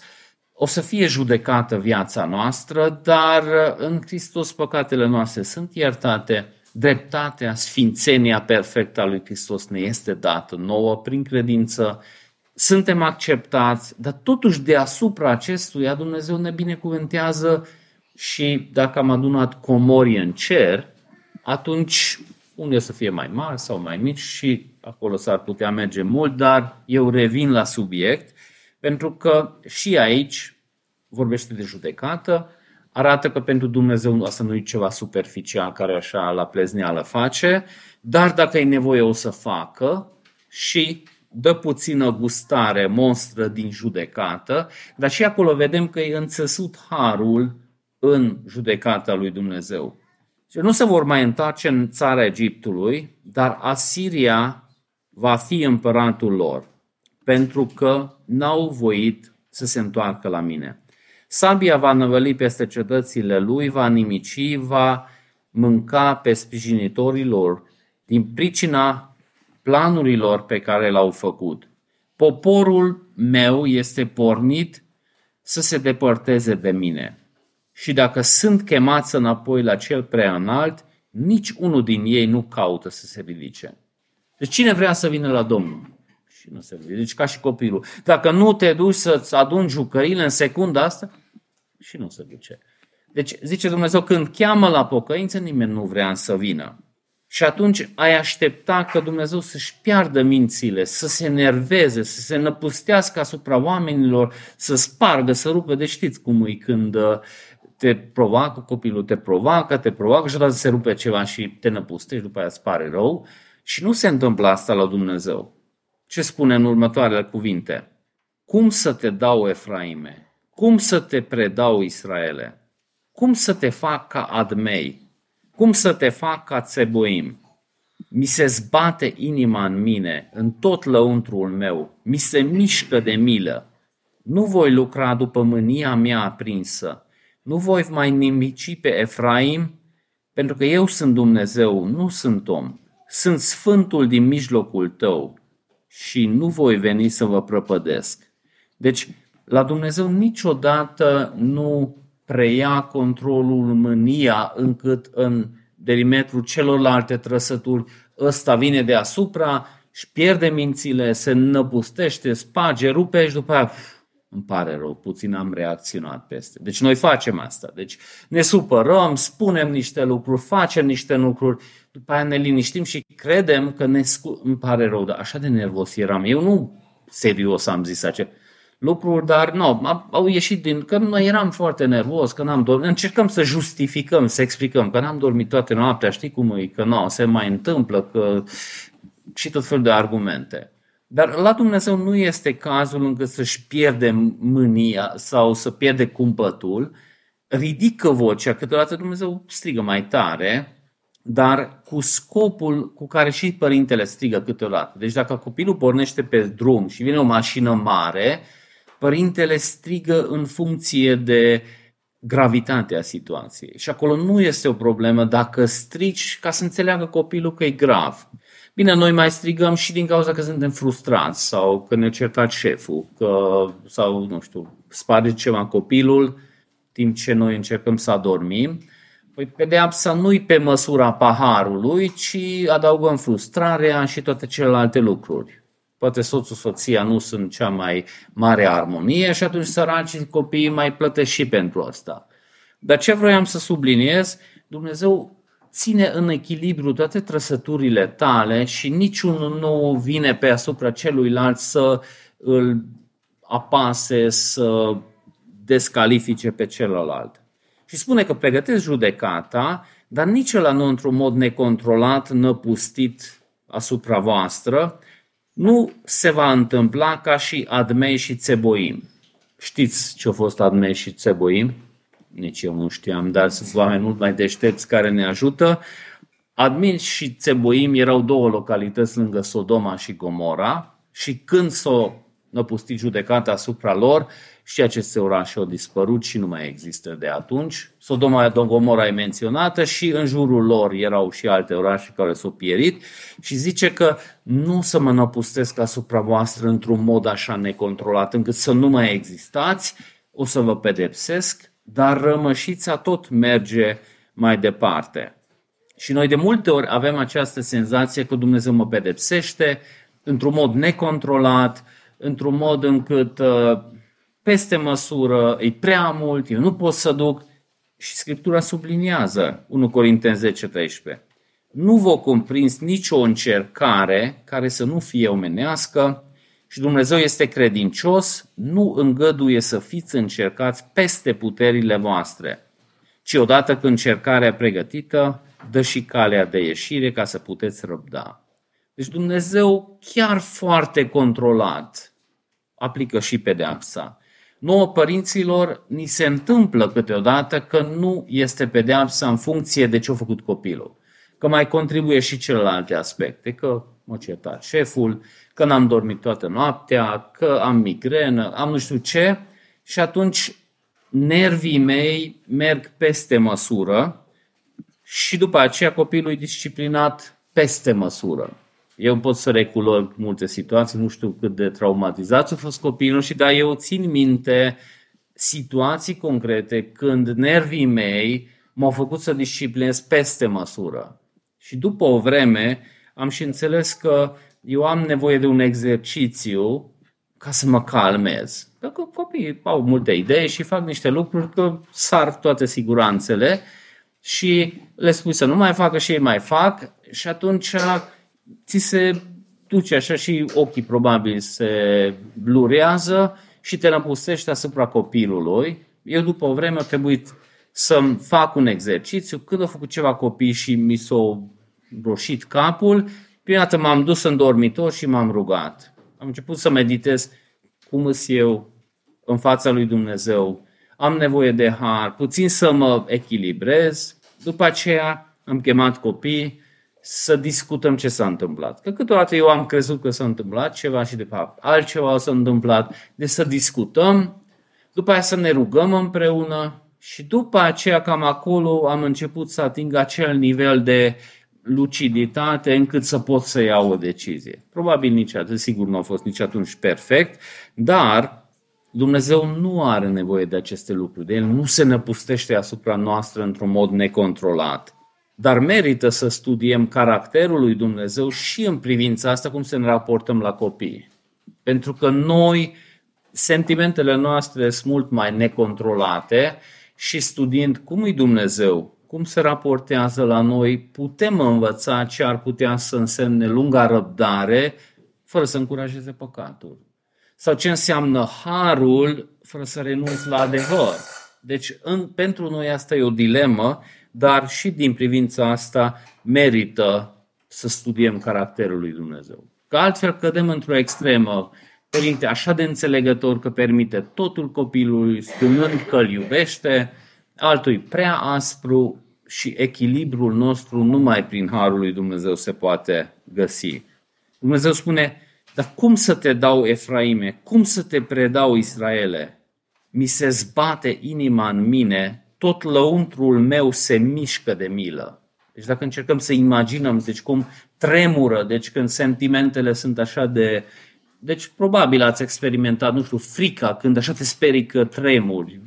o să fie judecată viața noastră, dar în Hristos păcatele noastre sunt iertate, dreptatea, sfințenia perfectă a lui Hristos ne este dată nouă prin credință, suntem acceptați, dar totuși deasupra acestuia Dumnezeu ne binecuvântează și dacă am adunat comori în cer, atunci unde să fie mai mari sau mai mici și acolo s-ar putea merge mult, dar eu revin la subiect pentru că și aici vorbește de judecată, arată că pentru Dumnezeu asta nu e ceva superficial care așa la plezneală face, dar dacă e nevoie o să facă și dă puțină gustare, monstră din judecată, dar și acolo vedem că e înțesut harul în judecata lui Dumnezeu. Și nu se vor mai întoarce în țara Egiptului, dar Asiria va fi împăratul lor, pentru că n-au voit să se întoarcă la mine. Sabia va năvăli peste cetățile lui, va nimici, va mânca pe sprijinitorii lor din pricina planurilor pe care le-au făcut. Poporul meu este pornit să se depărteze de mine. Și dacă sunt chemați înapoi la cel prea înalt, nici unul din ei nu caută să se ridice. Deci cine vrea să vină la Domnul? Și nu se ridice. Deci ca și copilul. Dacă nu te duci să-ți aduni jucările în secunda asta, și nu se duce. Deci zice Dumnezeu, când cheamă la pocăință, nimeni nu vrea să vină. Și atunci ai aștepta că Dumnezeu să-și piardă mințile, să se enerveze, să se năpustească asupra oamenilor, să spargă, să rupă. Deci știți cum e când uh, te provoacă, copilul te provoacă, te provoacă și odată se rupe ceva și te năpustești, după aia îți pare rău. Și nu se întâmplă asta la Dumnezeu. Ce spune în următoarele cuvinte? Cum să te dau, Efraime? Cum să te predau, Israele? Cum să te fac ca Admei? Cum să te fac ca Țeboim? Mi se zbate inima în mine, în tot lăuntrul meu, mi se mișcă de milă. Nu voi lucra după mânia mea aprinsă, nu voi mai nimici pe Efraim, pentru că eu sunt Dumnezeu, nu sunt om. Sunt Sfântul din mijlocul tău și nu voi veni să vă prăpădesc. Deci, la Dumnezeu niciodată nu preia controlul mânia încât în derimetrul celorlalte trăsături ăsta vine deasupra și pierde mințile, se năpustește, sparge, rupe și după aia îmi pare rău, puțin am reacționat peste. Deci noi facem asta. Deci ne supărăm, spunem niște lucruri, facem niște lucruri, după aia ne liniștim și credem că ne scu- îmi pare rău, dar așa de nervos eram. Eu nu serios am zis acest lucruri, dar nu, au ieșit din, că noi eram foarte nervos, că n-am dormit, încercăm să justificăm, să explicăm că n-am dormit toate noaptea, știi cum e, că nu, se mai întâmplă, că și tot felul de argumente. Dar la Dumnezeu nu este cazul încât să-și pierde mânia sau să pierde cumpătul, ridică vocea, câteodată Dumnezeu strigă mai tare, dar cu scopul cu care și părintele strigă câteodată. Deci dacă copilul pornește pe drum și vine o mașină mare, părintele strigă în funcție de gravitatea situației. Și acolo nu este o problemă dacă strici ca să înțeleagă copilul că e grav. Bine, noi mai strigăm și din cauza că suntem frustrați sau că ne-a certat șeful că, sau, nu știu, sparge ceva copilul timp ce noi încercăm să adormim. Păi pedeapsa nu-i pe măsura paharului, ci adăugăm frustrarea și toate celelalte lucruri poate soțul, soția nu sunt cea mai mare armonie și atunci săracii copiii mai plătesc și pentru asta. Dar ce vroiam să subliniez, Dumnezeu ține în echilibru toate trăsăturile tale și niciunul nu vine pe asupra celuilalt să îl apase, să descalifice pe celălalt. Și spune că pregătesc judecata, dar nici la nu într-un mod necontrolat, năpustit asupra voastră, nu se va întâmpla ca și Admei și Țeboim. Știți ce a fost Admei și Țeboim? Nici eu nu știam, dar sunt oameni mult mai deștepți care ne ajută. Admin și Țeboim erau două localități lângă Sodoma și Gomora și când s-a năpustit judecata asupra lor, și aceste orașe au dispărut și nu mai există de atunci. Sodoma de Gomora e menționată și în jurul lor erau și alte orașe care s-au pierit și zice că nu să mă năpustesc asupra voastră într-un mod așa necontrolat încât să nu mai existați, o să vă pedepsesc, dar rămășița tot merge mai departe. Și noi de multe ori avem această senzație că Dumnezeu mă pedepsește într-un mod necontrolat, într-un mod încât uh, peste măsură, e prea mult, eu nu pot să duc. Și Scriptura subliniază 1 Corinteni 10, 13. Nu vă comprins nicio încercare care să nu fie omenească și Dumnezeu este credincios, nu îngăduie să fiți încercați peste puterile voastre, ci odată când încercarea pregătită, dă și calea de ieșire ca să puteți răbda. Deci Dumnezeu chiar foarte controlat aplică și pedeapsa. Nouă părinților ni se întâmplă câteodată că nu este pedeapsa în funcție de ce a făcut copilul. Că mai contribuie și celelalte aspecte, că mă certat șeful, că n-am dormit toată noaptea, că am migrenă, am nu știu ce și atunci nervii mei merg peste măsură și după aceea copilul e disciplinat peste măsură. Eu pot să reculor multe situații, nu știu cât de traumatizat a fost copilul și dar eu țin minte situații concrete când nervii mei m-au făcut să disciplinez peste măsură. Și după o vreme am și înțeles că eu am nevoie de un exercițiu ca să mă calmez. Pentru că copiii au multe idei și fac niște lucruri că sar toate siguranțele și le spui să nu mai facă și ei mai fac și atunci ți se duce așa și ochii probabil se blurează și te năpustești asupra copilului. Eu după o vreme a trebuit să fac un exercițiu. Când au făcut ceva copii și mi s-a roșit capul, prima dată m-am dus în dormitor și m-am rugat. Am început să meditez cum îs eu în fața lui Dumnezeu. Am nevoie de har, puțin să mă echilibrez. După aceea am chemat copii, să discutăm ce s-a întâmplat. Că câteodată eu am crezut că s-a întâmplat ceva și de fapt altceva s-a întâmplat. Deci să discutăm, după aia să ne rugăm împreună și după aceea cam acolo am început să ating acel nivel de luciditate încât să pot să iau o decizie. Probabil nici atât, sigur nu a fost nici atunci perfect, dar Dumnezeu nu are nevoie de aceste lucruri. El nu se năpustește asupra noastră într-un mod necontrolat. Dar merită să studiem caracterul lui Dumnezeu și în privința asta cum să ne raportăm la copii. Pentru că noi, sentimentele noastre sunt mult mai necontrolate și studiind cum e Dumnezeu, cum se raportează la noi, putem învăța ce ar putea să însemne lunga răbdare fără să încurajeze păcatul. Sau ce înseamnă harul fără să renunți la adevăr. Deci în, pentru noi asta e o dilemă dar și din privința asta merită să studiem caracterul lui Dumnezeu. Că altfel cădem într-o extremă. Părinte așa de înțelegător că permite totul copilului, spunând că îl iubește, altul prea aspru și echilibrul nostru numai prin Harul lui Dumnezeu se poate găsi. Dumnezeu spune, dar cum să te dau Efraime? Cum să te predau Israele? Mi se zbate inima în mine tot lăuntrul meu se mișcă de milă. Deci dacă încercăm să imaginăm, deci cum tremură, deci când sentimentele sunt așa de... Deci probabil ați experimentat, nu știu, frica când așa te sperii că tremuri,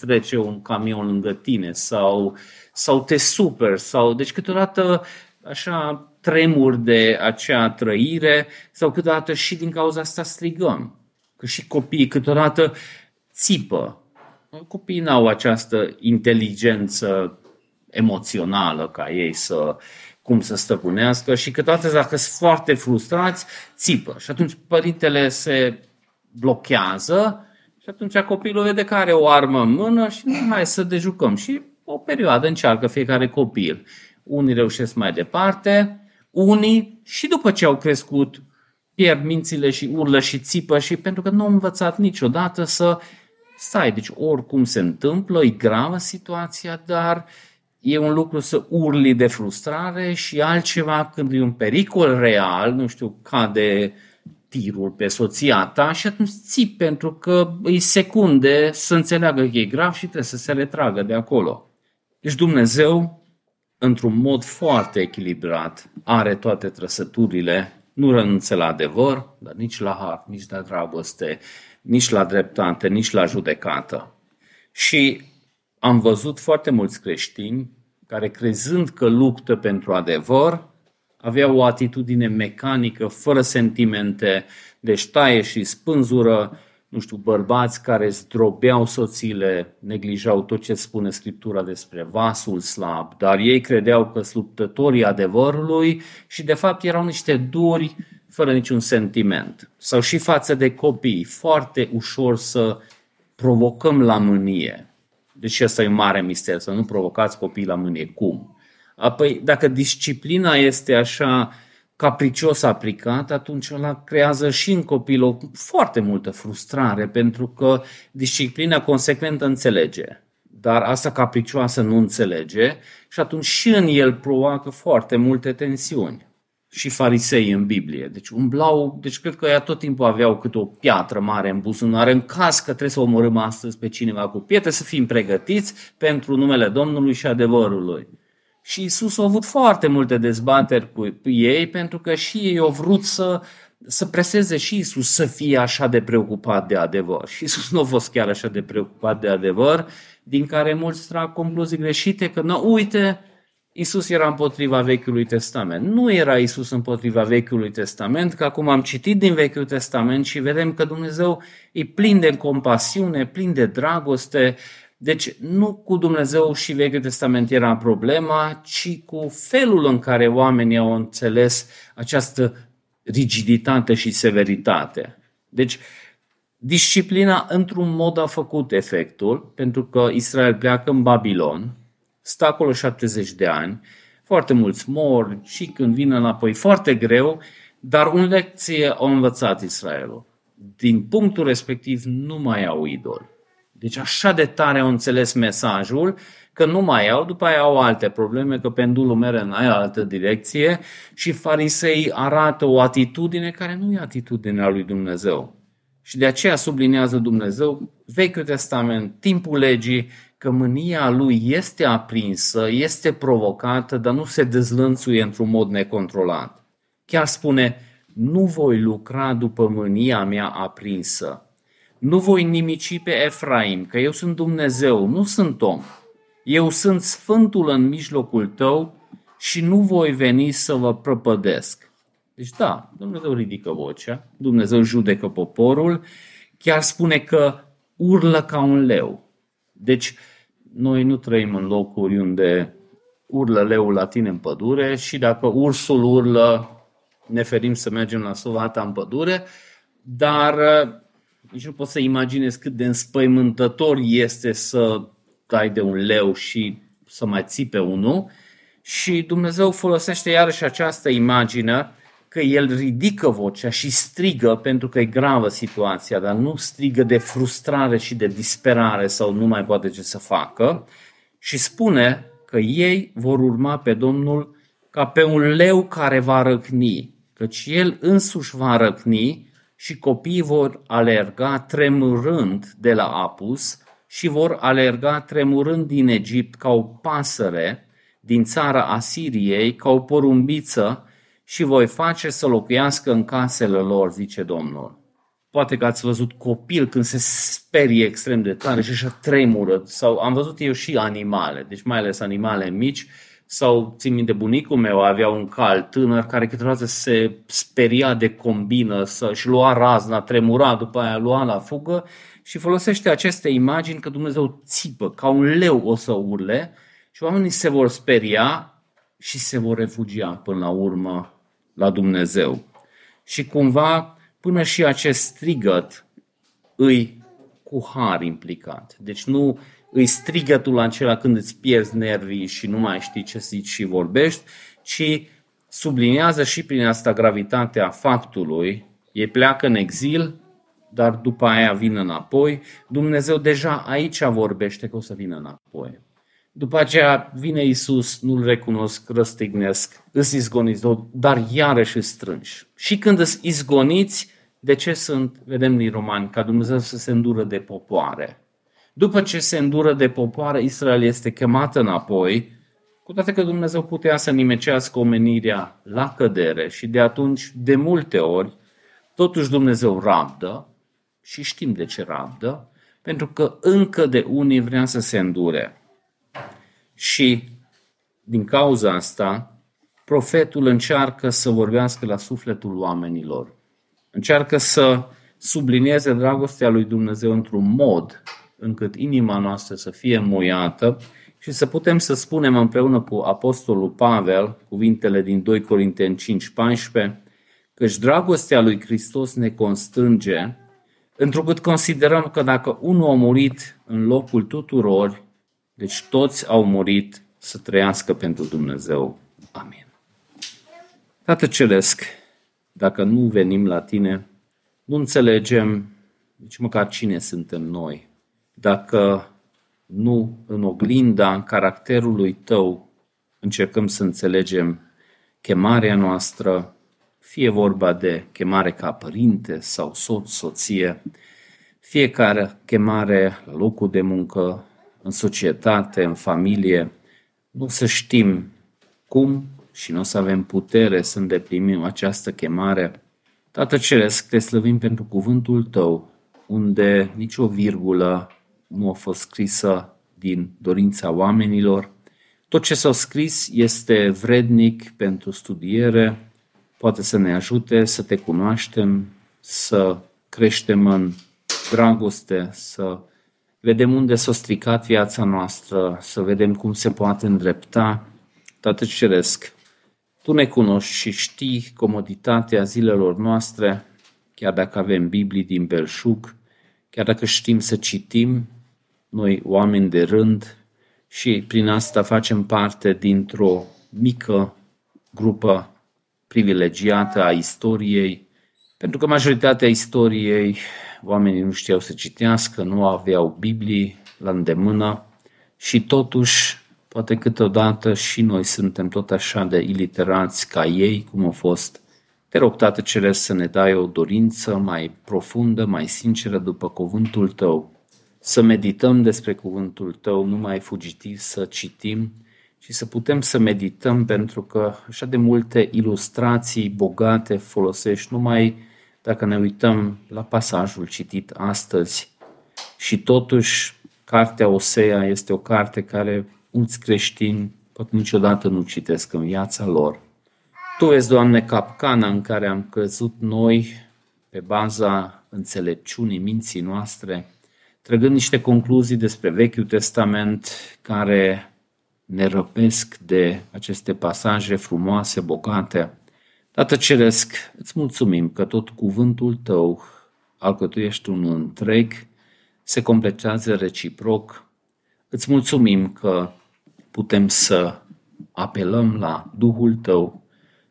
trece un camion lângă tine sau, sau te super sau... Deci câteodată așa tremur de acea trăire sau câteodată și din cauza asta strigăm. Că și copiii câteodată țipă, copiii n-au această inteligență emoțională ca ei să cum să stăpânească și câteodată dacă sunt foarte frustrați, țipă. Și atunci părintele se blochează și atunci copilul vede că are o armă în mână și nu mai să dejucăm. Și o perioadă încearcă fiecare copil. Unii reușesc mai departe, unii și după ce au crescut pierd mințile și urlă și țipă și pentru că nu au învățat niciodată să stai, deci oricum se întâmplă, e gravă situația, dar e un lucru să urli de frustrare și altceva când e un pericol real, nu știu, cade tirul pe soția ta și atunci ții pentru că îi secunde să înțeleagă că e grav și trebuie să se retragă de acolo. Deci Dumnezeu, într-un mod foarte echilibrat, are toate trăsăturile, nu renunță la adevăr, dar nici la har, nici la dragoste, nici la dreptate, nici la judecată. Și am văzut foarte mulți creștini care, crezând că luptă pentru adevăr, aveau o atitudine mecanică, fără sentimente, deci taie și spânzură, nu știu, bărbați care zdrobeau soțiile, neglijau tot ce spune Scriptura despre vasul slab, dar ei credeau că sunt luptătorii adevărului și de fapt erau niște duri fără niciun sentiment. Sau și față de copii, foarte ușor să provocăm la mânie. Deci asta e un mare mister, să nu provocați copiii la mânie. Cum? Apoi, dacă disciplina este așa capricios aplicat, atunci ăla creează și în copil o foarte multă frustrare, pentru că disciplina consecventă înțelege, dar asta capricioasă nu înțelege și atunci și în el provoacă foarte multe tensiuni. Și farisei în Biblie. Deci umblau, deci cred că ea tot timpul aveau câte o piatră mare în buzunar, în caz că trebuie să omorâm astăzi pe cineva cu pietre, să fim pregătiți pentru numele Domnului și adevărului. Și Isus a avut foarte multe dezbateri cu ei pentru că și ei au vrut să, să preseze și Isus să fie așa de preocupat de adevăr. Și Isus nu a fost chiar așa de preocupat de adevăr, din care mulți trag concluzii greșite că, nu, uite, Isus era împotriva Vechiului Testament. Nu era Isus împotriva Vechiului Testament, că acum am citit din Vechiul Testament și vedem că Dumnezeu e plin de compasiune, plin de dragoste, deci nu cu Dumnezeu și Vechiul Testament era problema, ci cu felul în care oamenii au înțeles această rigiditate și severitate. Deci disciplina într-un mod a făcut efectul, pentru că Israel pleacă în Babilon, stă acolo 70 de ani, foarte mulți mor și când vin înapoi foarte greu, dar un lecție a învățat Israelul. Din punctul respectiv nu mai au idol. Deci așa de tare au înțeles mesajul că nu mai au, după aia au alte probleme, că pendulul merge în aia altă direcție și farisei arată o atitudine care nu e atitudinea lui Dumnezeu. Și de aceea sublinează Dumnezeu Vechiul Testament, timpul legii, că mânia lui este aprinsă, este provocată, dar nu se dezlănțuie într-un mod necontrolat. Chiar spune, nu voi lucra după mânia mea aprinsă, nu voi nimici pe Efraim, că eu sunt Dumnezeu, nu sunt om. Eu sunt Sfântul în mijlocul tău și nu voi veni să vă prăpădesc. Deci da, Dumnezeu ridică vocea, Dumnezeu judecă poporul, chiar spune că urlă ca un leu. Deci noi nu trăim în locuri unde urlă leul la tine în pădure și dacă ursul urlă, ne ferim să mergem la sovata în pădure, dar nici nu poți să imaginezi cât de înspăimântător este să dai de un leu și să mai ții pe unul. Și Dumnezeu folosește iarăși această imagine că El ridică vocea și strigă pentru că e gravă situația, dar nu strigă de frustrare și de disperare sau nu mai poate ce să facă și spune că ei vor urma pe Domnul ca pe un leu care va răcni, căci El însuși va răcni și copiii vor alerga tremurând de la apus și vor alerga tremurând din Egipt ca o pasăre din țara Asiriei, ca o porumbiță și voi face să locuiască în casele lor, zice Domnul. Poate că ați văzut copil când se sperie extrem de tare și așa tremură, sau am văzut eu și animale, deci mai ales animale mici, sau țin minte, bunicul meu avea un cal tânăr care câteodată se speria de combină să, și lua razna, tremura, după aia lua la fugă și folosește aceste imagini că Dumnezeu țipă, ca un leu o să urle și oamenii se vor speria și se vor refugia până la urmă la Dumnezeu. Și cumva, până și acest strigăt îi cu har implicat. Deci nu îi strigătul acela când îți pierzi nervii și nu mai știi ce zici și vorbești, ci subliniază și prin asta gravitatea faptului, ei pleacă în exil, dar după aia vin înapoi. Dumnezeu deja aici vorbește că o să vină înapoi. După aceea vine Isus, nu-L recunosc, răstignesc, îți izgoniți, dar iarăși îți strângi. Și când îți izgoniți, de ce sunt, vedem din Romani, ca Dumnezeu să se îndură de popoare. După ce se îndură de popoare, Israel este chemat înapoi, cu toate că Dumnezeu putea să nimecească omenirea la cădere și de atunci, de multe ori, totuși Dumnezeu rabdă și știm de ce rabdă, pentru că încă de unii vrea să se îndure. Și din cauza asta, profetul încearcă să vorbească la sufletul oamenilor. Încearcă să sublinieze dragostea lui Dumnezeu într-un mod încât inima noastră să fie muiată și să putem să spunem împreună cu Apostolul Pavel cuvintele din 2 Corinteni 5:14, căci dragostea lui Hristos ne constrânge, întrucât considerăm că dacă unul a murit în locul tuturor, deci toți au murit să trăiască pentru Dumnezeu. Amin. Tată Ceresc, dacă nu venim la Tine, nu înțelegem nici măcar cine suntem noi. Dacă nu în oglinda în caracterului Tău încercăm să înțelegem chemarea noastră, fie vorba de chemare ca părinte sau soț, soție, fiecare chemare la locul de muncă, în societate, în familie, nu să știm cum și nu o să avem putere să îndeplinim această chemare. Tată Ceresc, te slăvim pentru cuvântul Tău, unde nicio virgulă nu a fost scrisă din dorința oamenilor. Tot ce s-a scris este vrednic pentru studiere, poate să ne ajute să te cunoaștem, să creștem în dragoste, să vedem unde s-a stricat viața noastră, să vedem cum se poate îndrepta. Tată Ceresc, Tu ne cunoști și știi comoditatea zilelor noastre, chiar dacă avem Biblii din belșug, chiar dacă știm să citim, noi oameni de rând și prin asta facem parte dintr-o mică grupă privilegiată a istoriei, pentru că majoritatea istoriei oamenii nu știau să citească, nu aveau Biblii la îndemână și totuși, poate câteodată și noi suntem tot așa de iliterați ca ei, cum au fost. Te rog, Tată Ceresc, să ne dai o dorință mai profundă, mai sinceră după cuvântul Tău, să medităm despre cuvântul Tău, nu mai fugitiv să citim, și să putem să medităm pentru că așa de multe ilustrații bogate folosești numai dacă ne uităm la pasajul citit astăzi și totuși cartea Osea este o carte care mulți creștini pot niciodată nu citesc în viața lor. Tu vezi, Doamne, capcana în care am căzut noi pe baza înțelepciunii minții noastre, trăgând niște concluzii despre Vechiul Testament care ne răpesc de aceste pasaje frumoase, bogate, Tată Ceresc, îți mulțumim că tot cuvântul Tău alcătuiești un întreg, se completează reciproc. Îți mulțumim că putem să apelăm la Duhul Tău,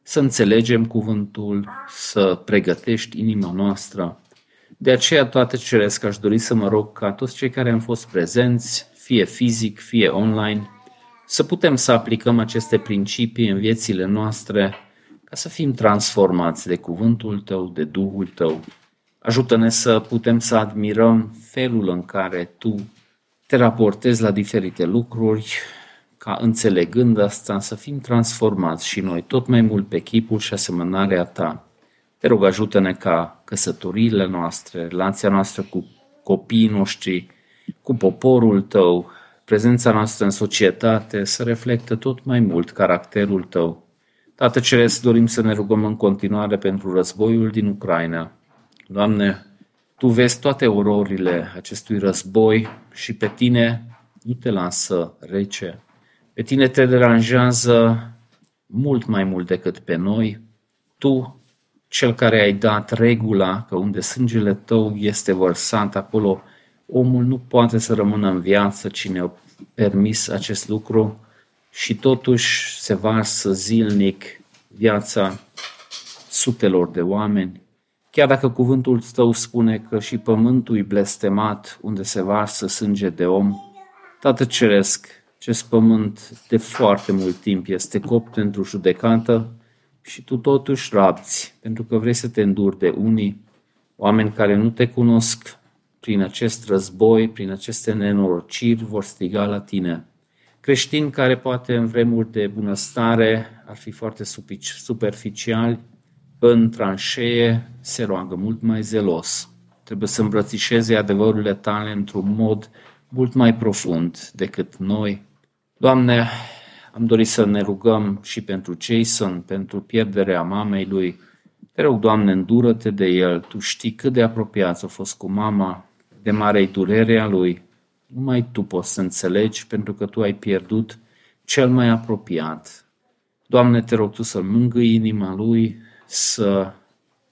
să înțelegem cuvântul, să pregătești inima noastră. De aceea, toate ceresc, aș dori să mă rog ca toți cei care am fost prezenți, fie fizic, fie online, să putem să aplicăm aceste principii în viețile noastre, ca să fim transformați de cuvântul Tău, de Duhul Tău. Ajută-ne să putem să admirăm felul în care Tu te raportezi la diferite lucruri, ca înțelegând asta să fim transformați și noi tot mai mult pe chipul și asemănarea Ta. Te rog, ajută-ne ca căsătoriile noastre, relația noastră cu copiii noștri, cu poporul Tău, prezența noastră în societate să reflectă tot mai mult caracterul Tău Tată Ceresc, dorim să ne rugăm în continuare pentru războiul din Ucraina. Doamne, Tu vezi toate ororile acestui război și pe Tine nu te lasă rece. Pe Tine te deranjează mult mai mult decât pe noi. Tu cel care ai dat regula că unde sângele tău este vărsat, acolo omul nu poate să rămână în viață, cine a permis acest lucru și totuși se varsă zilnic viața sutelor de oameni. Chiar dacă cuvântul tău spune că și pământul e blestemat unde se varsă sânge de om, Tată Ceresc, acest pământ de foarte mult timp este copt pentru judecată și tu totuși rabți, pentru că vrei să te înduri de unii, oameni care nu te cunosc, prin acest război, prin aceste nenorociri, vor striga la tine. Creștini care poate în vremuri de bunăstare ar fi foarte superficiali, în tranșee se roagă mult mai zelos. Trebuie să îmbrățișeze adevărurile tale într-un mod mult mai profund decât noi. Doamne, am dorit să ne rugăm și pentru Jason, pentru pierderea mamei lui. Te rog, Doamne, îndură-te de el. Tu știi cât de apropiat a fost cu mama, de mare durerea lui. Numai tu poți să înțelegi pentru că tu ai pierdut cel mai apropiat. Doamne, te rog tu să mângâi inima lui, să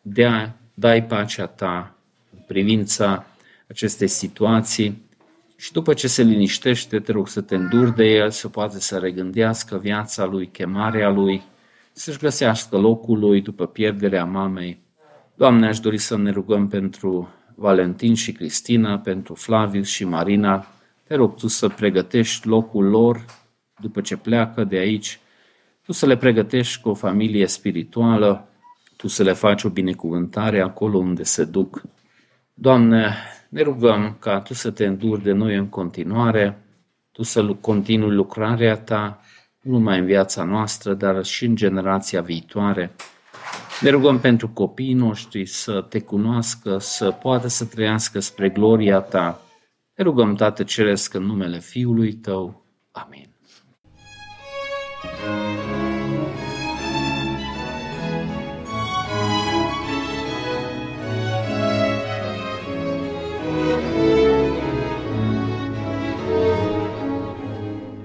dea, dai pacea ta în privința acestei situații și după ce se liniștește, te rog să te înduri de el, să poate să regândească viața lui, chemarea lui, să-și găsească locul lui după pierderea mamei. Doamne, aș dori să ne rugăm pentru Valentin și Cristina, pentru Flavius și Marina. Te rog tu să pregătești locul lor după ce pleacă de aici, tu să le pregătești cu o familie spirituală, tu să le faci o binecuvântare acolo unde se duc. Doamne, ne rugăm ca Tu să te înduri de noi în continuare, Tu să continui lucrarea Ta, nu numai în viața noastră, dar și în generația viitoare. Ne rugăm pentru copiii noștri să Te cunoască, să poată să trăiască spre gloria Ta. Ne rugăm, Tată Ceresc, în numele Fiului Tău. Amin. thank you